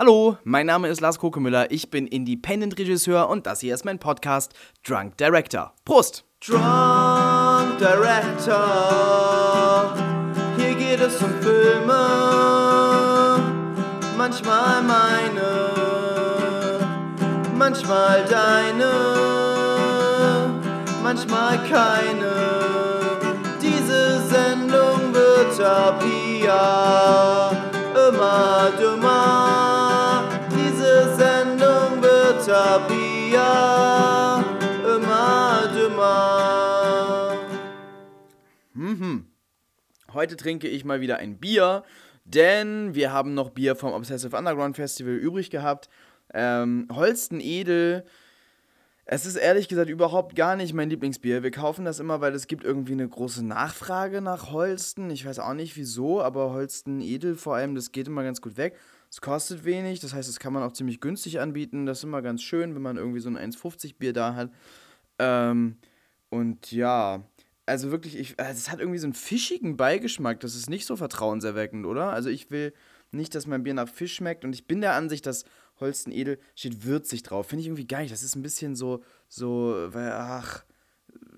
Hallo, mein Name ist Lars Kokemüller, ich bin Independent-Regisseur und das hier ist mein Podcast Drunk Director. Prost! Drunk Director, hier geht es um Filme, manchmal meine, manchmal deine, manchmal keine. Diese Sendung wird ab hier immer dümmer. Immer dümmer. Mhm. Heute trinke ich mal wieder ein Bier, denn wir haben noch Bier vom Obsessive Underground Festival übrig gehabt. Ähm, Holsten Edel. Es ist ehrlich gesagt überhaupt gar nicht mein Lieblingsbier. Wir kaufen das immer, weil es gibt irgendwie eine große Nachfrage nach Holsten. Ich weiß auch nicht wieso, aber Holsten Edel vor allem, das geht immer ganz gut weg. Es kostet wenig, das heißt, das kann man auch ziemlich günstig anbieten. Das ist immer ganz schön, wenn man irgendwie so ein 1,50 Bier da hat. Ähm, und ja, also wirklich, ich, also es hat irgendwie so einen fischigen Beigeschmack. Das ist nicht so vertrauenserweckend, oder? Also ich will nicht, dass mein Bier nach Fisch schmeckt. Und ich bin der Ansicht, dass Holsten Edel steht würzig drauf. Finde ich irgendwie geil. Das ist ein bisschen so, so, weil, ach,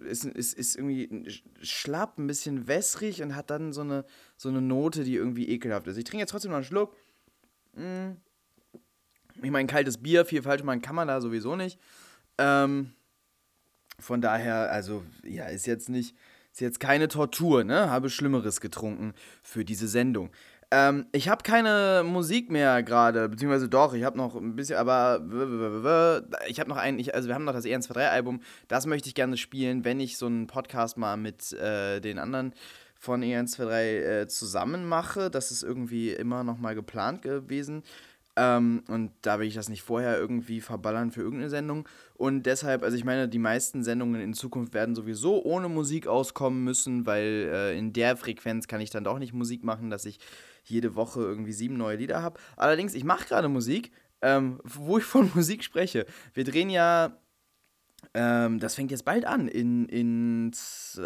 ist, ist, ist irgendwie schlapp, ein bisschen wässrig und hat dann so eine, so eine Note, die irgendwie ekelhaft ist. Ich trinke jetzt trotzdem noch einen Schluck. Mm. Ich meine, kaltes Bier, viel falsch machen kann man da sowieso nicht. Ähm, von daher, also, ja, ist jetzt nicht, ist jetzt keine Tortur, ne? Habe Schlimmeres getrunken für diese Sendung. Ähm, ich habe keine Musik mehr gerade, beziehungsweise doch, ich habe noch ein bisschen, aber ich habe noch ein, ich, also wir haben noch das EN23-Album, das möchte ich gerne spielen, wenn ich so einen Podcast mal mit äh, den anderen von EN23 äh, zusammen mache. Das ist irgendwie immer noch mal geplant gewesen. Ähm, und da will ich das nicht vorher irgendwie verballern für irgendeine Sendung. Und deshalb, also ich meine, die meisten Sendungen in Zukunft werden sowieso ohne Musik auskommen müssen, weil äh, in der Frequenz kann ich dann doch nicht Musik machen, dass ich jede Woche irgendwie sieben neue Lieder habe. Allerdings, ich mache gerade Musik, ähm, wo ich von Musik spreche. Wir drehen ja ähm, das fängt jetzt bald an. In, in,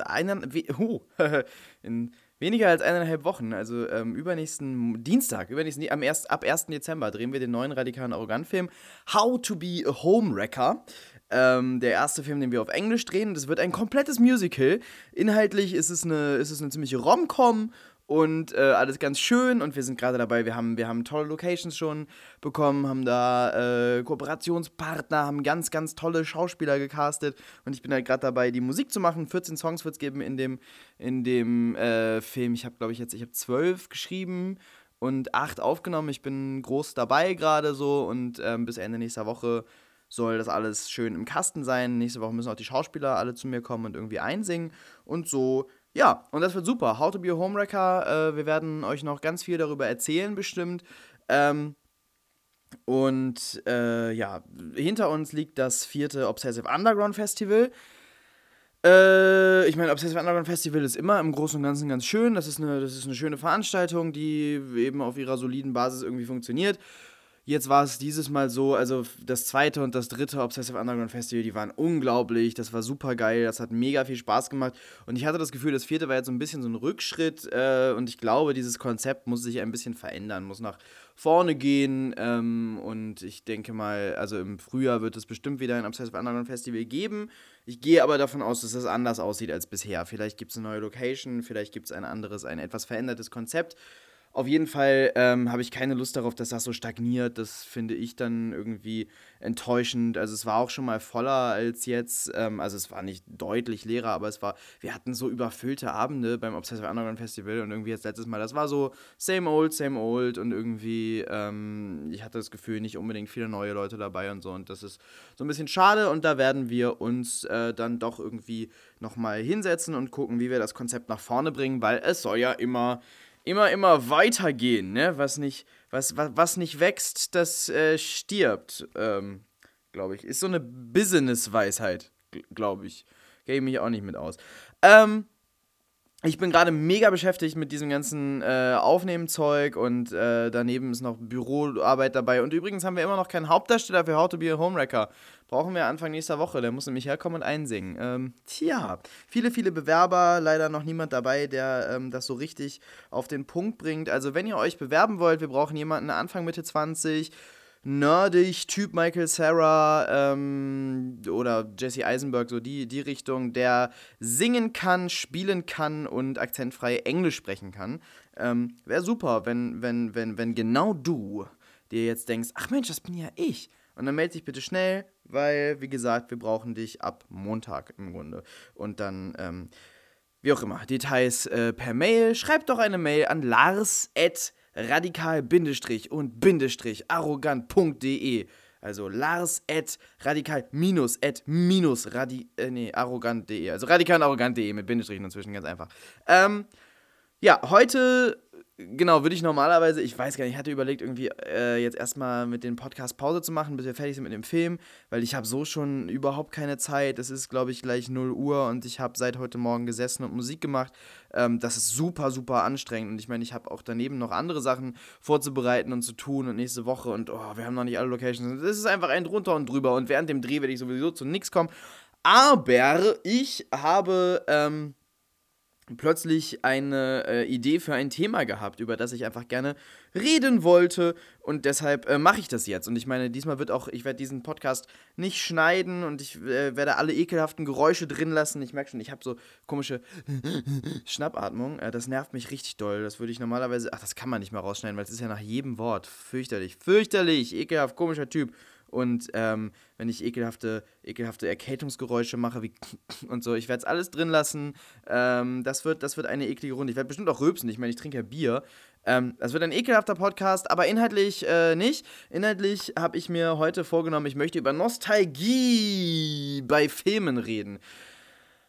einer, oh, in weniger als eineinhalb Wochen, also ähm, übernächsten Dienstag, übernächsten, am erst, ab 1. Dezember drehen wir den neuen radikalen Arrogant-Film How to be a Homewrecker. Ähm, der erste Film, den wir auf Englisch drehen. Das wird ein komplettes Musical. Inhaltlich ist es eine, ist es eine ziemliche Rom-Com und äh, alles ganz schön und wir sind gerade dabei, wir haben, wir haben tolle Locations schon bekommen, haben da äh, Kooperationspartner, haben ganz, ganz tolle Schauspieler gecastet und ich bin halt gerade dabei, die Musik zu machen. 14 Songs wird es geben in dem, in dem äh, Film. Ich habe, glaube ich, jetzt, ich habe zwölf geschrieben und acht aufgenommen. Ich bin groß dabei gerade so und ähm, bis Ende nächster Woche soll das alles schön im Kasten sein. Nächste Woche müssen auch die Schauspieler alle zu mir kommen und irgendwie einsingen und so ja, und das wird super. How to be a Homewrecker. Äh, wir werden euch noch ganz viel darüber erzählen, bestimmt. Ähm, und äh, ja, hinter uns liegt das vierte Obsessive Underground Festival. Äh, ich meine, Obsessive Underground Festival ist immer im Großen und Ganzen ganz schön. Das ist, eine, das ist eine schöne Veranstaltung, die eben auf ihrer soliden Basis irgendwie funktioniert. Jetzt war es dieses Mal so, also das zweite und das dritte Obsessive Underground Festival, die waren unglaublich, das war super geil, das hat mega viel Spaß gemacht und ich hatte das Gefühl, das vierte war jetzt so ein bisschen so ein Rückschritt äh, und ich glaube, dieses Konzept muss sich ein bisschen verändern, muss nach vorne gehen ähm, und ich denke mal, also im Frühjahr wird es bestimmt wieder ein Obsessive Underground Festival geben. Ich gehe aber davon aus, dass das anders aussieht als bisher. Vielleicht gibt es eine neue Location, vielleicht gibt es ein anderes, ein etwas verändertes Konzept. Auf jeden Fall ähm, habe ich keine Lust darauf, dass das so stagniert. Das finde ich dann irgendwie enttäuschend. Also es war auch schon mal voller als jetzt. Ähm, also es war nicht deutlich leerer, aber es war, wir hatten so überfüllte Abende beim Obsessive Underground Festival und irgendwie jetzt letztes Mal, das war so same old, same old und irgendwie, ähm, ich hatte das Gefühl, nicht unbedingt viele neue Leute dabei und so und das ist so ein bisschen schade und da werden wir uns äh, dann doch irgendwie nochmal hinsetzen und gucken, wie wir das Konzept nach vorne bringen, weil es soll ja immer immer, immer weitergehen, ne? Was nicht, was, was, was nicht wächst, das äh, stirbt, ähm, glaube ich. Ist so eine Business-Weisheit, glaube ich. Gehe ich mich auch nicht mit aus. Ähm, ich bin gerade mega beschäftigt mit diesem ganzen äh, Aufnehmenzeug und äh, daneben ist noch Büroarbeit dabei. Und übrigens haben wir immer noch keinen Hauptdarsteller für How to Be a Homewrecker. Brauchen wir Anfang nächster Woche. Der muss nämlich herkommen und einsingen. Ähm, tja, viele, viele Bewerber, leider noch niemand dabei, der ähm, das so richtig auf den Punkt bringt. Also, wenn ihr euch bewerben wollt, wir brauchen jemanden Anfang, Mitte 20 nerdig Typ Michael Sarah ähm, oder Jesse Eisenberg, so die, die Richtung, der singen kann, spielen kann und akzentfrei Englisch sprechen kann. Ähm, Wäre super, wenn, wenn, wenn, wenn genau du dir jetzt denkst, ach Mensch, das bin ja ich. Und dann melde dich bitte schnell, weil, wie gesagt, wir brauchen dich ab Montag im Grunde. Und dann, ähm, wie auch immer, Details äh, per Mail. Schreibt doch eine Mail an lars@ radikal-arrogant.de. Also Lars at radikal minus at minus radi, äh, nee, arrogant.de. Also radikal arrogant.de mit Bindestrichen inzwischen, ganz einfach. Ähm, ja, heute genau, würde ich normalerweise, ich weiß gar nicht, ich hatte überlegt, irgendwie äh, jetzt erstmal mit dem Podcast Pause zu machen, bis wir fertig sind mit dem Film, weil ich habe so schon überhaupt keine Zeit. Es ist, glaube ich, gleich 0 Uhr und ich habe seit heute Morgen gesessen und Musik gemacht. Ähm, das ist super, super anstrengend und ich meine, ich habe auch daneben noch andere Sachen vorzubereiten und zu tun und nächste Woche und oh, wir haben noch nicht alle Locations. Es ist einfach ein drunter und drüber und während dem Dreh werde ich sowieso zu nichts kommen. Aber ich habe, ähm, plötzlich eine äh, Idee für ein Thema gehabt, über das ich einfach gerne reden wollte und deshalb äh, mache ich das jetzt. Und ich meine, diesmal wird auch, ich werde diesen Podcast nicht schneiden und ich äh, werde alle ekelhaften Geräusche drin lassen. Ich merke schon, ich habe so komische Schnappatmung. Äh, das nervt mich richtig doll. Das würde ich normalerweise, ach, das kann man nicht mal rausschneiden, weil es ist ja nach jedem Wort fürchterlich, fürchterlich, ekelhaft, komischer Typ. Und ähm, wenn ich ekelhafte, ekelhafte Erkältungsgeräusche mache wie und so, ich werde es alles drin lassen. Ähm, das, wird, das wird eine eklige Runde. Ich werde bestimmt auch rülpsen. Ich meine, ich trinke ja Bier. Ähm, das wird ein ekelhafter Podcast, aber inhaltlich äh, nicht. Inhaltlich habe ich mir heute vorgenommen, ich möchte über Nostalgie bei Filmen reden.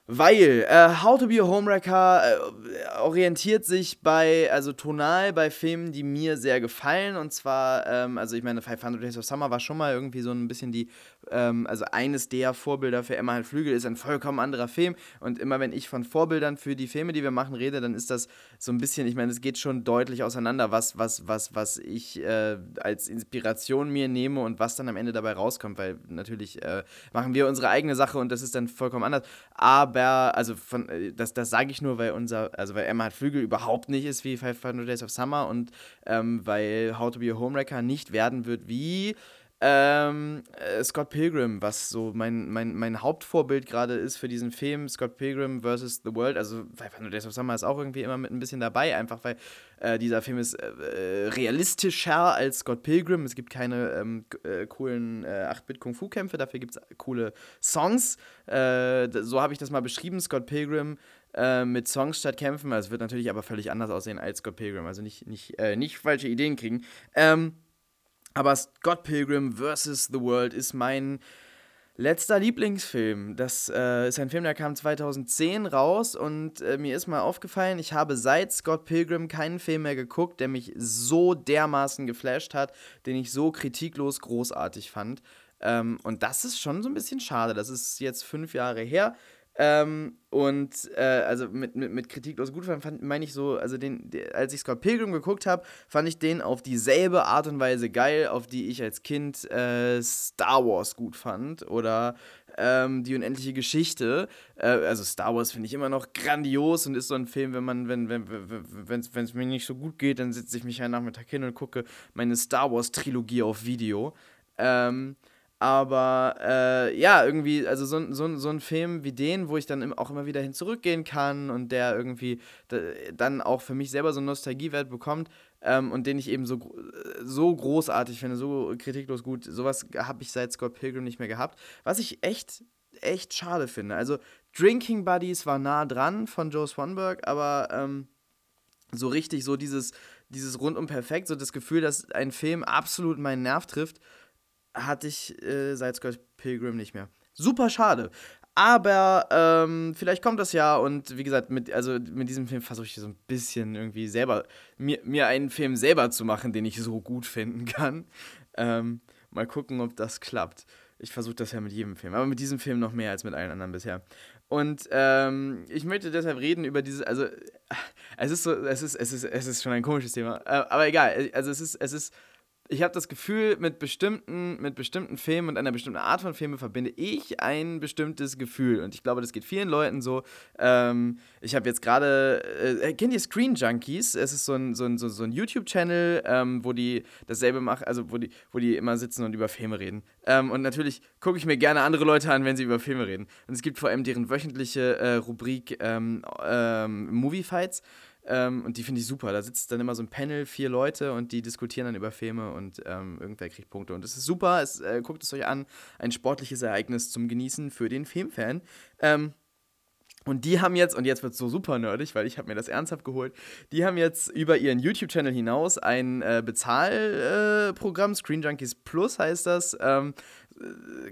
Weil äh, How to Be a Homewrecker äh, orientiert sich bei, also tonal bei Filmen, die mir sehr gefallen. Und zwar, ähm, also ich meine, 500 Days of Summer war schon mal irgendwie so ein bisschen die, ähm, also eines der Vorbilder für Emma Flügel ist ein vollkommen anderer Film. Und immer wenn ich von Vorbildern für die Filme, die wir machen, rede, dann ist das so ein bisschen, ich meine, es geht schon deutlich auseinander, was, was, was, was ich äh, als Inspiration mir nehme und was dann am Ende dabei rauskommt. Weil natürlich äh, machen wir unsere eigene Sache und das ist dann vollkommen anders. Aber also von, äh, das, das sage ich nur, weil unser, also weil Emma Flügel überhaupt nicht ist wie 500 Days of Summer und ähm, weil How to Be a Homewrecker nicht werden wird wie ähm, äh, Scott Pilgrim, was so mein, mein, mein Hauptvorbild gerade ist für diesen Film, Scott Pilgrim vs. The World. Also 500 Days of Summer ist auch irgendwie immer mit ein bisschen dabei, einfach weil äh, dieser Film ist äh, realistischer als Scott Pilgrim. Es gibt keine ähm, äh, coolen 8-Bit-Kung-Fu-Kämpfe, dafür gibt es coole Songs. Äh, so habe ich das mal beschrieben, Scott Pilgrim äh, mit Songs statt Kämpfen. Also es wird natürlich aber völlig anders aussehen als Scott Pilgrim. Also nicht, nicht, nicht falsche Ideen kriegen. Ähm, aber Scott Pilgrim vs. The World ist mein letzter Lieblingsfilm. Das äh, ist ein Film, der kam 2010 raus und äh, mir ist mal aufgefallen, ich habe seit Scott Pilgrim keinen Film mehr geguckt, der mich so dermaßen geflasht hat, den ich so kritiklos großartig fand. Ähm, und das ist schon so ein bisschen schade. Das ist jetzt fünf Jahre her. Ähm, und äh, also mit, mit, mit kritiklos gut fand, meine ich so, also den, als ich Scott Pilgrim geguckt habe, fand ich den auf dieselbe Art und Weise geil, auf die ich als Kind äh, Star Wars gut fand oder ähm, die unendliche Geschichte. Äh, also Star Wars finde ich immer noch grandios und ist so ein Film, wenn man, wenn, wenn, wenn es mir nicht so gut geht, dann sitze ich mich einen Nachmittag hin und gucke meine Star Wars Trilogie auf Video. Ähm, aber äh, ja, irgendwie, also so, so, so ein Film wie den, wo ich dann auch immer wieder hin zurückgehen kann und der irgendwie dann auch für mich selber so einen Nostalgiewert bekommt ähm, und den ich eben so, so großartig finde, so kritiklos gut, sowas habe ich seit Scott Pilgrim nicht mehr gehabt. Was ich echt, echt schade finde. Also Drinking Buddies war nah dran von Joe Swanberg, aber ähm, so richtig so dieses, dieses rundum perfekt, so das Gefühl, dass ein Film absolut meinen Nerv trifft hatte ich äh, seit Scott Pilgrim nicht mehr. Super schade. Aber ähm, vielleicht kommt das ja und wie gesagt, mit, also mit diesem Film versuche ich so ein bisschen irgendwie selber, mir, mir einen Film selber zu machen, den ich so gut finden kann. Ähm, mal gucken, ob das klappt. Ich versuche das ja mit jedem Film, aber mit diesem Film noch mehr als mit allen anderen bisher. Und ähm, ich möchte deshalb reden über diese, also es ist so, es ist, es ist, es ist schon ein komisches Thema, äh, aber egal, also es ist, es ist ich habe das Gefühl, mit bestimmten, mit bestimmten Filmen und einer bestimmten Art von Filmen verbinde ich ein bestimmtes Gefühl. Und ich glaube, das geht vielen Leuten so. Ähm, ich habe jetzt gerade, äh, kennt ihr Screen Junkies? Es ist so ein, so ein, so, so ein YouTube-Channel, ähm, wo die dasselbe machen, also wo die, wo die immer sitzen und über Filme reden. Ähm, und natürlich gucke ich mir gerne andere Leute an, wenn sie über Filme reden. Und es gibt vor allem deren wöchentliche äh, Rubrik ähm, ähm, Movie Fights. Ähm, und die finde ich super. Da sitzt dann immer so ein Panel, vier Leute und die diskutieren dann über Filme und ähm, irgendwer kriegt Punkte. Und es ist super. Es, äh, guckt es euch an. Ein sportliches Ereignis zum Genießen für den Filmfan. Ähm, und die haben jetzt, und jetzt wird es so super nerdig, weil ich habe mir das ernsthaft geholt, die haben jetzt über ihren YouTube-Channel hinaus ein äh, Bezahlprogramm, äh, Screen Junkies Plus heißt das, ähm,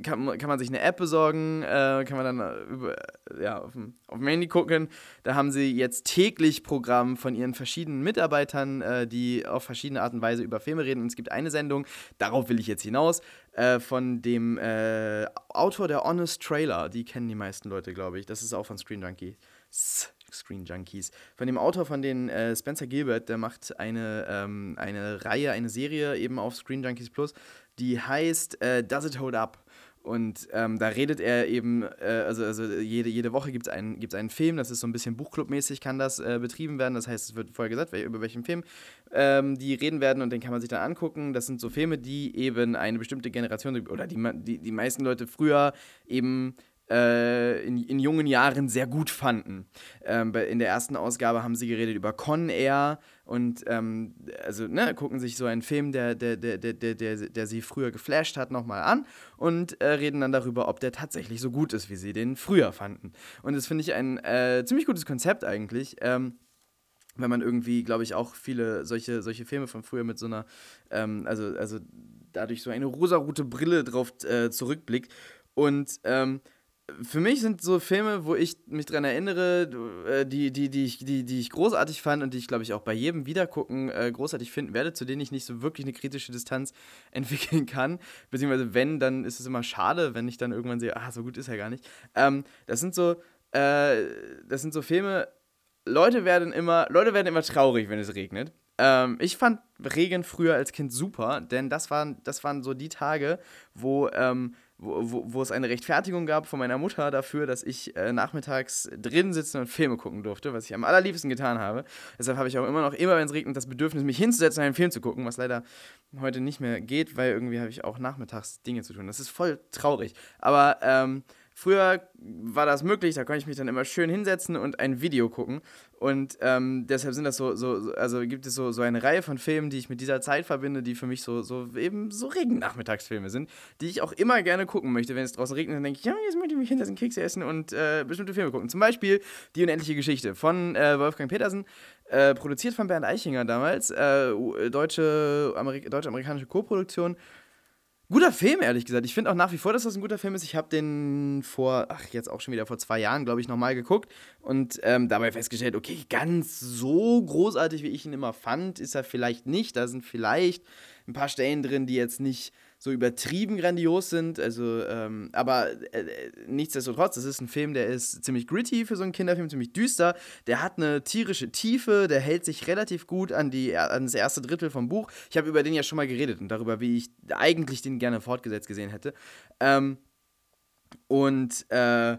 kann, kann man sich eine App besorgen, äh, kann man dann äh, über, ja, auf, dem, auf dem Handy gucken. Da haben sie jetzt täglich Programm von ihren verschiedenen Mitarbeitern, äh, die auf verschiedene Art und Weise über Filme reden. Und es gibt eine Sendung, darauf will ich jetzt hinaus, äh, von dem äh, Autor der Honest Trailer. Die kennen die meisten Leute, glaube ich. Das ist auch von Screen Junkie. Screen Junkies. Von dem Autor von den äh, Spencer Gilbert, der macht eine, ähm, eine Reihe, eine Serie eben auf Screen Junkies Plus, die heißt äh, Does It Hold Up? Und ähm, da redet er eben, äh, also, also jede, jede Woche gibt es einen, gibt's einen Film, das ist so ein bisschen Buchclubmäßig, kann das äh, betrieben werden. Das heißt, es wird vorher gesagt, über welchen Film ähm, die reden werden und den kann man sich dann angucken. Das sind so Filme, die eben eine bestimmte Generation oder die, die, die meisten Leute früher eben äh, in, in, jungen Jahren sehr gut fanden. Ähm, in der ersten Ausgabe haben sie geredet über Con Air und ähm, also ne, gucken sich so einen Film, der, der, der, der, der, der, der sie früher geflasht hat, nochmal an und äh, reden dann darüber, ob der tatsächlich so gut ist, wie sie den früher fanden. Und das finde ich ein äh, ziemlich gutes Konzept eigentlich. Ähm, wenn man irgendwie, glaube ich, auch viele solche, solche Filme von früher mit so einer, ähm, also, also dadurch so eine rosarote Brille drauf äh, zurückblickt. Und ähm, für mich sind so Filme, wo ich mich dran erinnere, äh, die, die, die, ich, die, die ich großartig fand und die ich, glaube ich, auch bei jedem Wiedergucken äh, großartig finden werde, zu denen ich nicht so wirklich eine kritische Distanz entwickeln kann. Beziehungsweise wenn, dann ist es immer schade, wenn ich dann irgendwann sehe, ah, so gut ist er gar nicht. Ähm, das sind so, äh, das sind so Filme, Leute werden immer, Leute werden immer traurig, wenn es regnet. Ähm, ich fand Regen früher als Kind super, denn das waren, das waren so die Tage, wo ähm, wo, wo, wo es eine Rechtfertigung gab von meiner Mutter dafür, dass ich äh, nachmittags drin sitzen und Filme gucken durfte, was ich am allerliebsten getan habe. Deshalb habe ich auch immer noch, immer wenn es regnet, das Bedürfnis, mich hinzusetzen und einen Film zu gucken, was leider heute nicht mehr geht, weil irgendwie habe ich auch nachmittags Dinge zu tun. Das ist voll traurig. Aber ähm, Früher war das möglich, da konnte ich mich dann immer schön hinsetzen und ein Video gucken. Und ähm, deshalb sind das so, so, also gibt es so, so eine Reihe von Filmen, die ich mit dieser Zeit verbinde, die für mich so, so eben so Regennachmittagsfilme sind, die ich auch immer gerne gucken möchte. Wenn es draußen regnet, dann denke ich, ja, jetzt möchte ich mich hinsetzen, Kekse essen und äh, bestimmte Filme gucken. Zum Beispiel Die unendliche Geschichte von äh, Wolfgang Petersen, äh, produziert von Bernd Eichinger damals, äh, deutsche, deutsche-amerikanische Co-Produktion. Guter Film, ehrlich gesagt. Ich finde auch nach wie vor, dass das ein guter Film ist. Ich habe den vor, ach, jetzt auch schon wieder vor zwei Jahren, glaube ich, nochmal geguckt und ähm, dabei festgestellt, okay, ganz so großartig, wie ich ihn immer fand, ist er vielleicht nicht. Da sind vielleicht ein paar Stellen drin, die jetzt nicht so übertrieben grandios sind. Also, ähm, aber äh, nichtsdestotrotz, das ist ein Film, der ist ziemlich gritty für so einen Kinderfilm, ziemlich düster. Der hat eine tierische Tiefe, der hält sich relativ gut an, die, an das erste Drittel vom Buch. Ich habe über den ja schon mal geredet und darüber, wie ich eigentlich den gerne fortgesetzt gesehen hätte. Ähm, und äh,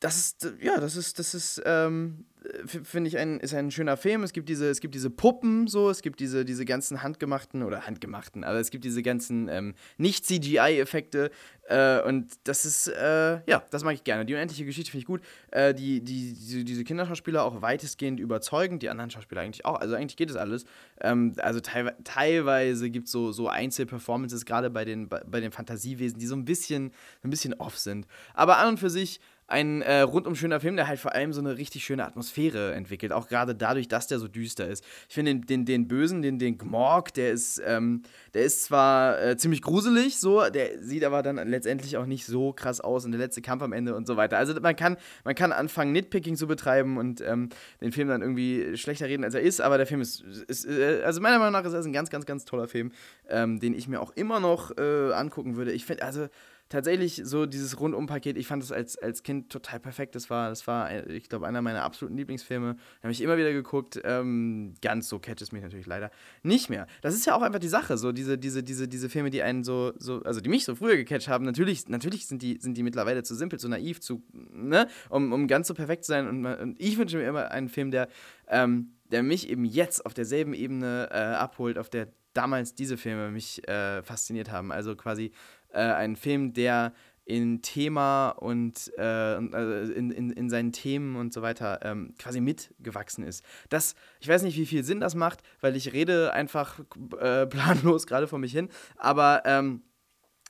das ist, ja, das ist, das ist, ähm, finde ich, ein, ist ein schöner Film. Es gibt diese, es gibt diese Puppen so, es gibt diese, diese ganzen handgemachten oder handgemachten, aber es gibt diese ganzen ähm, Nicht-CGI-Effekte äh, und das ist, äh, ja, das mag ich gerne. Die unendliche Geschichte finde ich gut. Äh, die, die, diese, diese Kinderschauspieler auch weitestgehend überzeugend, die anderen Schauspieler eigentlich auch. Also eigentlich geht es alles. Ähm, also teilwe teilweise gibt es so, so Einzelperformances, gerade bei den, bei, bei den Fantasiewesen, die so ein bisschen, ein bisschen off sind. Aber an und für sich ein äh, rundum schöner Film, der halt vor allem so eine richtig schöne Atmosphäre entwickelt. Auch gerade dadurch, dass der so düster ist. Ich finde den, den, den Bösen, den, den Gmorg, der ist, ähm, der ist zwar äh, ziemlich gruselig, so, der sieht aber dann letztendlich auch nicht so krass aus und der letzte Kampf am Ende und so weiter. Also man kann, man kann anfangen, Nitpicking zu betreiben und ähm, den Film dann irgendwie schlechter reden, als er ist, aber der Film ist, ist äh, also meiner Meinung nach ist das ein ganz, ganz, ganz toller Film, ähm, den ich mir auch immer noch äh, angucken würde. Ich finde, also tatsächlich so dieses Rundumpaket, ich fand das als, als Kind total perfekt. Das war, das war äh, ich glaube, einer meiner absoluten Lieblingsfilme. Habe ich immer wieder geguckt. Ähm, ganz so catcht es mich natürlich leider nicht mehr. Das ist ja auch einfach die Sache, so diese, diese, diese, diese Filme, die einen so, so, also die mich so früher gecatcht haben, natürlich, natürlich sind die, sind die mittlerweile zu simpel, zu naiv, zu, ne, um, um ganz so perfekt zu sein. Und, und ich wünsche mir immer einen Film, der, ähm, der mich eben jetzt auf derselben Ebene äh, abholt, auf der damals diese Filme mich äh, fasziniert haben. Also quasi äh, ein Film, der in Thema und äh, in, in, in seinen Themen und so weiter ähm, quasi mitgewachsen ist. Das, ich weiß nicht, wie viel Sinn das macht, weil ich rede einfach äh, planlos gerade vor mich hin, aber ähm,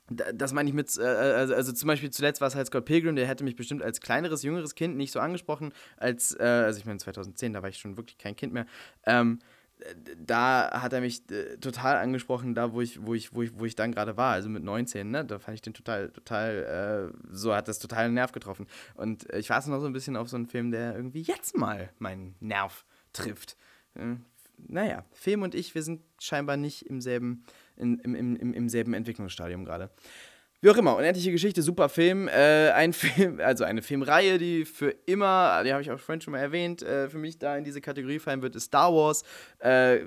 das meine ich mit, äh, also, also, zum Beispiel zuletzt war es halt Scott Pilgrim, der hätte mich bestimmt als kleineres, jüngeres Kind nicht so angesprochen, als, äh, also ich meine 2010, da war ich schon wirklich kein Kind mehr. Ähm, da hat er mich äh, total angesprochen, da wo ich, wo ich, wo ich, wo ich dann gerade war, also mit 19, ne? Da fand ich den total, total, äh, so hat das total einen Nerv getroffen. Und äh, ich warte noch so ein bisschen auf so einen Film, der irgendwie jetzt mal meinen Nerv trifft. Äh, naja, Film und ich, wir sind scheinbar nicht im selben, in, im, im, im selben Entwicklungsstadium gerade. Wie auch immer, unendliche Geschichte, super Film. Äh, ein Film, also eine Filmreihe, die für immer, die habe ich auch vorhin schon mal erwähnt, äh, für mich da in diese Kategorie fallen wird, ist Star Wars. Äh,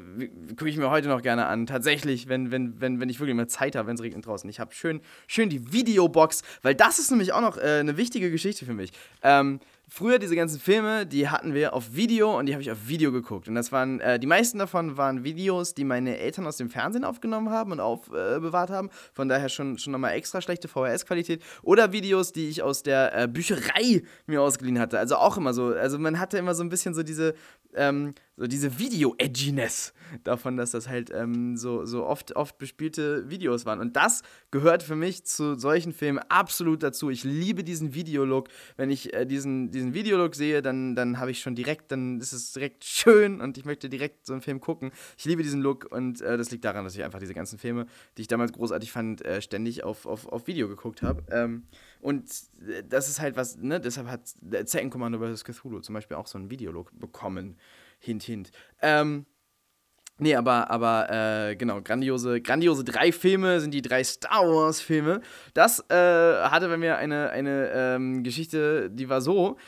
Gucke ich mir heute noch gerne an. Tatsächlich, wenn, wenn, wenn, wenn ich wirklich mal Zeit habe, wenn es regnet draußen. Ich habe schön, schön die Videobox, weil das ist nämlich auch noch äh, eine wichtige Geschichte für mich. Ähm, früher diese ganzen Filme, die hatten wir auf Video und die habe ich auf Video geguckt. Und das waren, äh, die meisten davon waren Videos, die meine Eltern aus dem Fernsehen aufgenommen haben und aufbewahrt äh, haben. Von daher schon, schon nochmal extra schlechte VHS-Qualität. Oder Videos, die ich aus der äh, Bücherei mir ausgeliehen hatte. Also auch immer so. Also man hatte immer so ein bisschen so diese, ähm, so diese Video-Edginess davon, dass das halt ähm, so, so oft, oft bespielte Videos waren. Und das gehört für mich zu solchen Filmen absolut dazu. Ich liebe diesen Videolook. Wenn ich äh, diesen, diesen Videolook sehe, dann, dann habe ich schon direkt, dann ist es direkt schön und ich möchte direkt so einen Film gucken. Ich liebe diesen Look und äh, das liegt daran, dass ich einfach diese ganzen Filme, die ich damals großartig fand, äh, ständig auf, auf, auf Video geguckt habe. Ähm, und äh, das ist halt was, ne, deshalb hat Second Commando vs. Cthulhu zum Beispiel auch so einen Videolook bekommen. Hint, hint. Ähm, Nee, aber, aber äh, genau, grandiose, grandiose drei Filme sind die drei Star Wars-Filme. Das äh, hatte bei mir eine, eine ähm, Geschichte, die war so.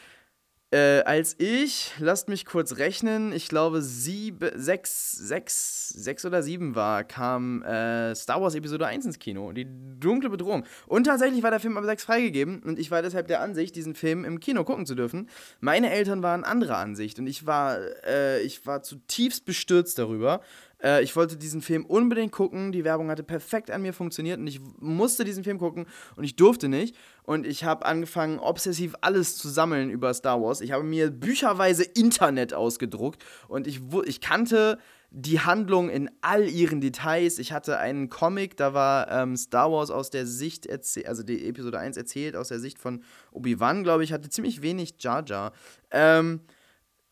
Äh, als ich, lasst mich kurz rechnen, ich glaube sieben, sechs, sechs, sechs oder sieben war, kam äh, Star Wars Episode 1 ins Kino, die dunkle Bedrohung. Und tatsächlich war der Film ab sechs freigegeben und ich war deshalb der Ansicht, diesen Film im Kino gucken zu dürfen. Meine Eltern waren anderer Ansicht und ich war, äh, ich war zutiefst bestürzt darüber äh, ich wollte diesen Film unbedingt gucken. Die Werbung hatte perfekt an mir funktioniert und ich musste diesen Film gucken und ich durfte nicht. Und ich habe angefangen, obsessiv alles zu sammeln über Star Wars. Ich habe mir bücherweise Internet ausgedruckt und ich, ich kannte die Handlung in all ihren Details. Ich hatte einen Comic, da war ähm, Star Wars aus der Sicht, also die Episode 1 erzählt, aus der Sicht von Obi-Wan, glaube ich, hatte ziemlich wenig Jar Jar. Ähm,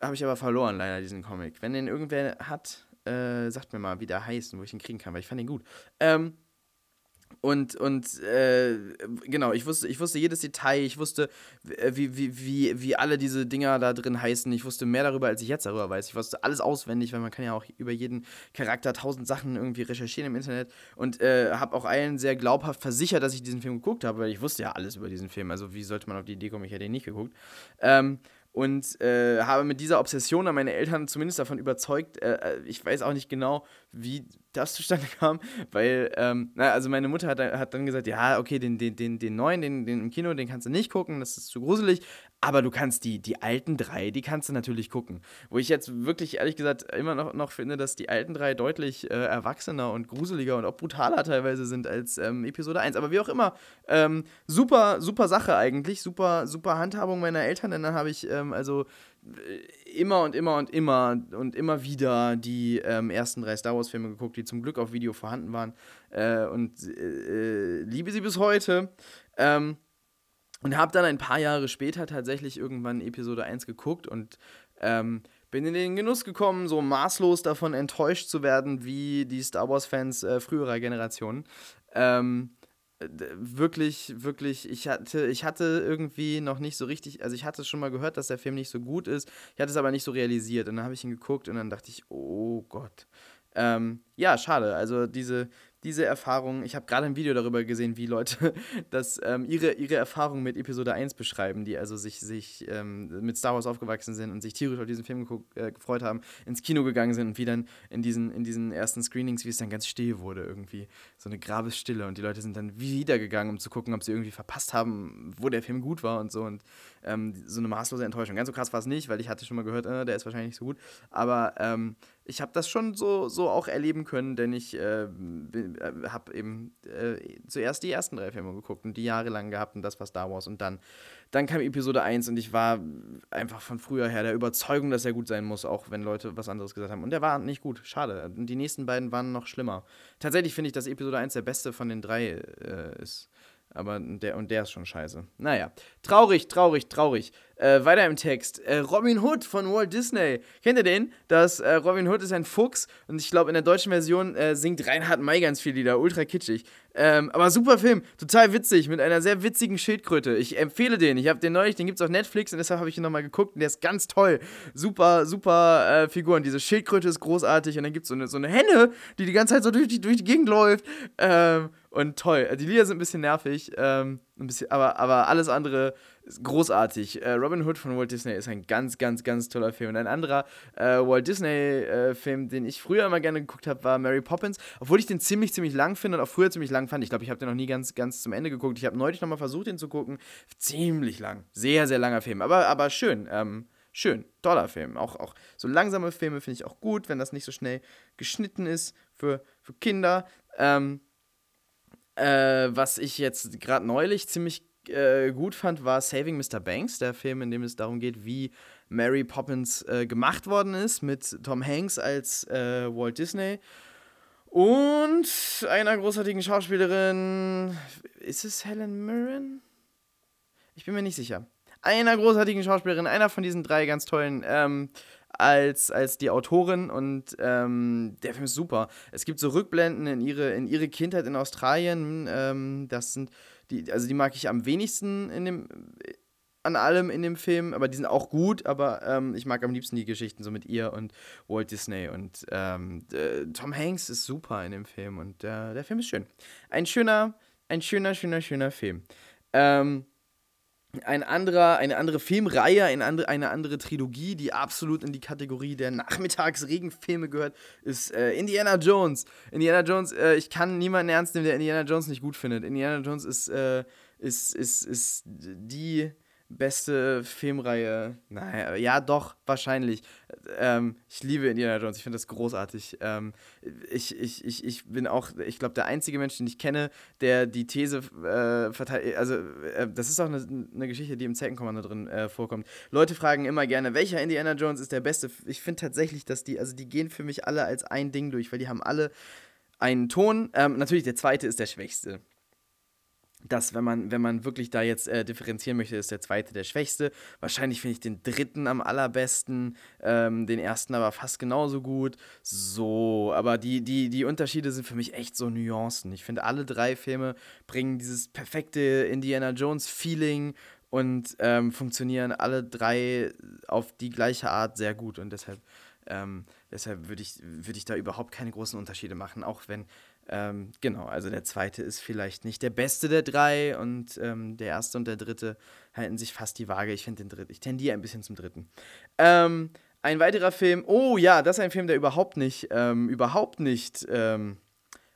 habe ich aber verloren, leider, diesen Comic. Wenn den irgendwer hat, äh, sagt mir mal, wie der heißt und wo ich ihn kriegen kann, weil ich fand ihn gut. Ähm, und, und äh, genau, ich wusste, ich wusste jedes Detail, ich wusste, äh, wie, wie, wie, wie alle diese Dinger da drin heißen. Ich wusste mehr darüber, als ich jetzt darüber weiß. Ich wusste alles auswendig, weil man kann ja auch über jeden Charakter tausend Sachen irgendwie recherchieren im Internet. Und äh, habe auch allen sehr glaubhaft versichert, dass ich diesen Film geguckt habe, weil ich wusste ja alles über diesen Film. Also wie sollte man auf die Idee kommen, ich hätte ihn nicht geguckt. Ähm, und äh, habe mit dieser Obsession an meine Eltern zumindest davon überzeugt. Äh, äh ich weiß auch nicht genau, wie das zustande kam, weil, ähm, na, also meine Mutter hat, hat dann gesagt, ja, okay, den, den, den, den neuen, den, den im Kino, den kannst du nicht gucken, das ist zu gruselig, aber du kannst die, die alten drei, die kannst du natürlich gucken. Wo ich jetzt wirklich, ehrlich gesagt, immer noch, noch finde, dass die alten drei deutlich äh, erwachsener und gruseliger und auch brutaler teilweise sind als ähm, Episode 1. Aber wie auch immer, ähm, super, super Sache eigentlich, super, super Handhabung meiner Eltern, denn dann habe ich ähm, also äh, immer und immer und immer und immer wieder die ähm, ersten drei Star Wars-Filme geguckt, die zum Glück auf Video vorhanden waren. Äh, und äh, äh liebe sie bis heute. Ähm, und habe dann ein paar Jahre später tatsächlich irgendwann Episode 1 geguckt und ähm, bin in den Genuss gekommen, so maßlos davon enttäuscht zu werden, wie die Star Wars-Fans äh, früherer Generationen. Ähm, wirklich, wirklich, ich hatte, ich hatte irgendwie noch nicht so richtig, also ich hatte schon mal gehört, dass der Film nicht so gut ist, ich hatte es aber nicht so realisiert und dann habe ich ihn geguckt und dann dachte ich, oh Gott. Ähm, ja, schade, also diese, diese Erfahrung. Ich habe gerade ein Video darüber gesehen, wie Leute das, ähm, ihre, ihre Erfahrung mit Episode 1 beschreiben, die also sich, sich ähm, mit Star Wars aufgewachsen sind und sich tierisch auf diesen Film äh, gefreut haben, ins Kino gegangen sind und wie dann in diesen, in diesen ersten Screenings, wie es dann ganz still wurde irgendwie. So eine Grabesstille und die Leute sind dann wieder gegangen, um zu gucken, ob sie irgendwie verpasst haben, wo der Film gut war und so und ähm, so eine maßlose Enttäuschung. Ganz so krass war es nicht, weil ich hatte schon mal gehört, äh, der ist wahrscheinlich nicht so gut, aber ähm, ich habe das schon so, so auch erleben können, denn ich äh, äh habe eben äh, zuerst die ersten drei Filme geguckt und die jahrelang gehabt und das war Star Wars und dann, dann kam Episode 1 und ich war einfach von früher her der Überzeugung, dass er gut sein muss, auch wenn Leute was anderes gesagt haben. Und der war nicht gut, schade. Und die nächsten beiden waren noch schlimmer. Tatsächlich finde ich, dass Episode 1 der beste von den drei äh, ist. Aber der, und der ist schon scheiße. Naja, traurig, traurig, traurig. Äh, weiter im Text. Äh, Robin Hood von Walt Disney. Kennt ihr den? Das äh, Robin Hood ist ein Fuchs und ich glaube, in der deutschen Version äh, singt Reinhard May ganz viel Lieder. Ultra kitschig. Ähm, aber super Film. Total witzig. Mit einer sehr witzigen Schildkröte. Ich empfehle den. Ich habe den neulich, den gibt es auf Netflix und deshalb habe ich ihn nochmal geguckt und der ist ganz toll. Super, super äh, Figur. Und diese Schildkröte ist großartig und dann gibt es so eine, so eine Henne, die die ganze Zeit so durch die, durch die Gegend läuft. Ähm, und toll. Die Lieder sind ein bisschen nervig, ähm, ein bisschen, aber, aber alles andere ist großartig. Äh, Robin Hood von Walt Disney ist ein ganz, ganz, ganz toller Film. Und ein anderer äh, Walt Disney-Film, äh, den ich früher immer gerne geguckt habe, war Mary Poppins. Obwohl ich den ziemlich, ziemlich lang finde und auch früher ziemlich lang fand. Ich glaube, ich habe den noch nie ganz, ganz zum Ende geguckt. Ich habe neulich nochmal versucht, den zu gucken. Ziemlich lang. Sehr, sehr langer Film. Aber, aber schön. Ähm, schön, toller Film. Auch, auch so langsame Filme finde ich auch gut, wenn das nicht so schnell geschnitten ist für, für Kinder. Ähm, äh, was ich jetzt gerade neulich ziemlich äh, gut fand, war Saving Mr. Banks, der Film, in dem es darum geht, wie Mary Poppins äh, gemacht worden ist, mit Tom Hanks als äh, Walt Disney. Und einer großartigen Schauspielerin. Ist es Helen Mirren? Ich bin mir nicht sicher. Einer großartigen Schauspielerin, einer von diesen drei ganz tollen. Ähm, als, als die Autorin und ähm, der Film ist super. Es gibt so Rückblenden in ihre, in ihre Kindheit in Australien. Ähm, das sind die, also die mag ich am wenigsten in dem, an allem in dem Film, aber die sind auch gut, aber ähm, ich mag am liebsten die Geschichten so mit ihr und Walt Disney und ähm, äh, Tom Hanks ist super in dem Film und äh, der Film ist schön. Ein schöner, ein schöner, schöner, schöner Film. Ähm, ein anderer, eine andere Filmreihe, eine andere, eine andere Trilogie, die absolut in die Kategorie der Nachmittagsregenfilme gehört, ist äh, Indiana Jones. Indiana Jones, äh, ich kann niemanden ernst nehmen, der Indiana Jones nicht gut findet. Indiana Jones ist, äh, ist, ist, ist die beste Filmreihe. Naja, ja, doch, wahrscheinlich. Ähm, ich liebe Indiana Jones, ich finde das großartig. Ähm, ich, ich, ich, ich bin auch, ich glaube, der einzige Mensch, den ich kenne, der die These äh, verteidigt. Also, äh, das ist auch eine, eine Geschichte, die im Zeckenkommando drin äh, vorkommt. Leute fragen immer gerne, welcher Indiana Jones ist der beste. Ich finde tatsächlich, dass die, also die gehen für mich alle als ein Ding durch, weil die haben alle einen Ton. Ähm, natürlich, der zweite ist der schwächste dass, wenn man, wenn man wirklich da jetzt äh, differenzieren möchte, ist der zweite der schwächste. Wahrscheinlich finde ich den dritten am allerbesten, ähm, den ersten aber fast genauso gut. So, aber die, die, die Unterschiede sind für mich echt so Nuancen. Ich finde, alle drei Filme bringen dieses perfekte Indiana Jones-Feeling und ähm, funktionieren alle drei auf die gleiche Art sehr gut. Und deshalb, ähm, deshalb würde ich, würd ich da überhaupt keine großen Unterschiede machen, auch wenn ähm, genau, also der zweite ist vielleicht nicht der beste der drei und ähm, der erste und der dritte halten sich fast die Waage. Ich finde den dritten, ich tendiere ein bisschen zum dritten. Ähm, ein weiterer Film, oh ja, das ist ein Film, der überhaupt nicht, ähm, überhaupt nicht ähm,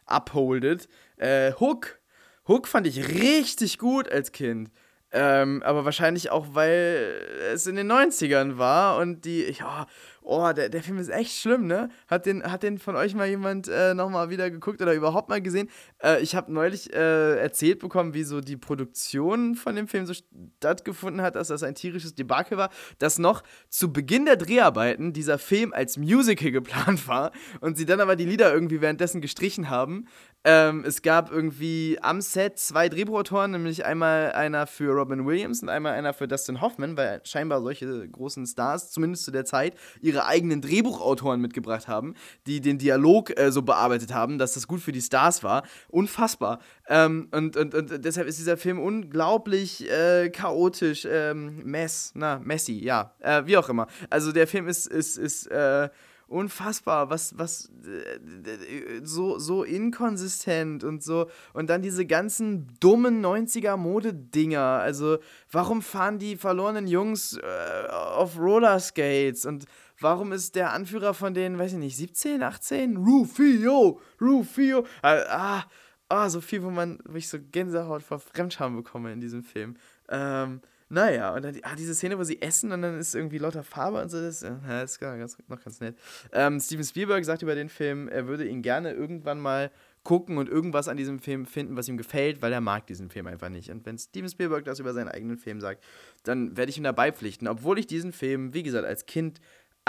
upholdet. Äh, Hook. Hook fand ich richtig gut als Kind. Ähm, aber wahrscheinlich auch, weil es in den 90ern war und die, ja, oh, der, der Film ist echt schlimm, ne? Hat den, hat den von euch mal jemand äh, nochmal wieder geguckt oder überhaupt mal gesehen? Äh, ich habe neulich äh, erzählt bekommen, wie so die Produktion von dem Film so stattgefunden hat, dass das ein tierisches Debakel war, dass noch zu Beginn der Dreharbeiten dieser Film als Musical geplant war und sie dann aber die Lieder irgendwie währenddessen gestrichen haben. Ähm, es gab irgendwie am Set zwei Drehbuchautoren, nämlich einmal einer für Robin Williams und einmal einer für Dustin Hoffman, weil scheinbar solche großen Stars, zumindest zu der Zeit, ihre eigenen Drehbuchautoren mitgebracht haben, die den Dialog äh, so bearbeitet haben, dass das gut für die Stars war. Unfassbar. Ähm, und, und, und deshalb ist dieser Film unglaublich äh, chaotisch, ähm, mess, na, messy, ja, äh, wie auch immer. Also der Film ist, ist, ist, äh, unfassbar, was, was, äh, so, so inkonsistent und so. Und dann diese ganzen dummen 90er-Mode-Dinger. Also, warum fahren die verlorenen Jungs äh, auf Rollerskates? Und warum ist der Anführer von denen, weiß ich nicht, 17, 18? Rufio, Rufio. Äh, ah, ah, so viel, wo man, wo ich so Gänsehaut vor Fremdscham bekomme in diesem Film. Ähm, naja, und dann ah, diese Szene, wo sie essen und dann ist irgendwie lauter Farbe und so, das, äh, das ist ganz, noch ganz nett. Ähm, Steven Spielberg sagt über den Film, er würde ihn gerne irgendwann mal gucken und irgendwas an diesem Film finden, was ihm gefällt, weil er mag diesen Film einfach nicht. Und wenn Steven Spielberg das über seinen eigenen Film sagt, dann werde ich ihm dabei pflichten, obwohl ich diesen Film, wie gesagt, als Kind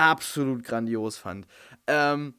absolut grandios fand. Ähm,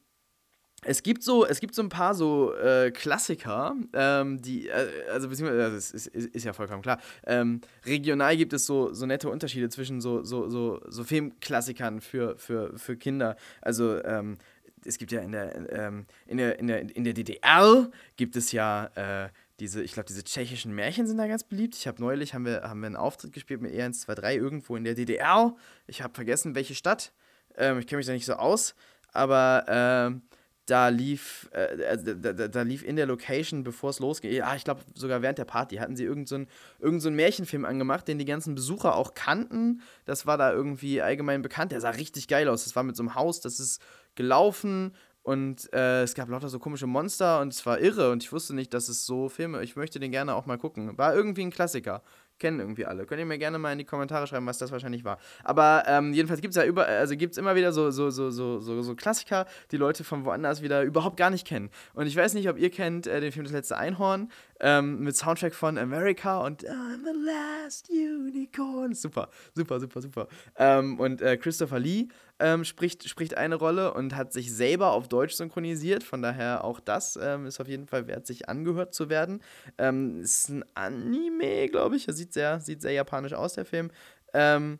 es gibt so, es gibt so ein paar so äh, Klassiker, ähm, die, äh, also beziehungsweise, also ist, ist, ist, ja vollkommen klar. Ähm, regional gibt es so, so nette Unterschiede zwischen so, so, so, so Filmklassikern für, für, für Kinder. Also ähm, es gibt ja in der, ähm, in der, in der, in der DDR gibt es ja äh, diese, ich glaube, diese tschechischen Märchen sind da ganz beliebt. Ich habe neulich, haben wir, haben wir einen Auftritt gespielt mit E123 irgendwo in der DDR. Ich habe vergessen, welche Stadt. Ähm, ich kenne mich da nicht so aus. Aber ähm, da lief, äh, also da, da, da, lief in der Location, bevor es losging, ja, ich glaube sogar während der Party, hatten sie irgendeinen so irgend so Märchenfilm angemacht, den die ganzen Besucher auch kannten. Das war da irgendwie allgemein bekannt. Der sah richtig geil aus. Das war mit so einem Haus, das ist gelaufen und äh, es gab lauter so komische Monster und es war irre und ich wusste nicht, dass es so Filme, ich möchte den gerne auch mal gucken. War irgendwie ein Klassiker kennen irgendwie alle. Könnt ihr mir gerne mal in die Kommentare schreiben, was das wahrscheinlich war. Aber ähm, jedenfalls gibt es ja über, also gibt es immer wieder so, so, so, so, so, so Klassiker, die Leute von woanders wieder überhaupt gar nicht kennen. Und ich weiß nicht, ob ihr kennt äh, den Film Das letzte Einhorn ähm, mit Soundtrack von America und I'm the last unicorn. Super, super, super, super. Ähm, und äh, Christopher Lee ähm, spricht, spricht eine Rolle und hat sich selber auf Deutsch synchronisiert. Von daher auch das ähm, ist auf jeden Fall wert, sich angehört zu werden. Ähm, ist ein Anime, glaube ich. Sieht sehr, sieht sehr japanisch aus, der Film. Ähm,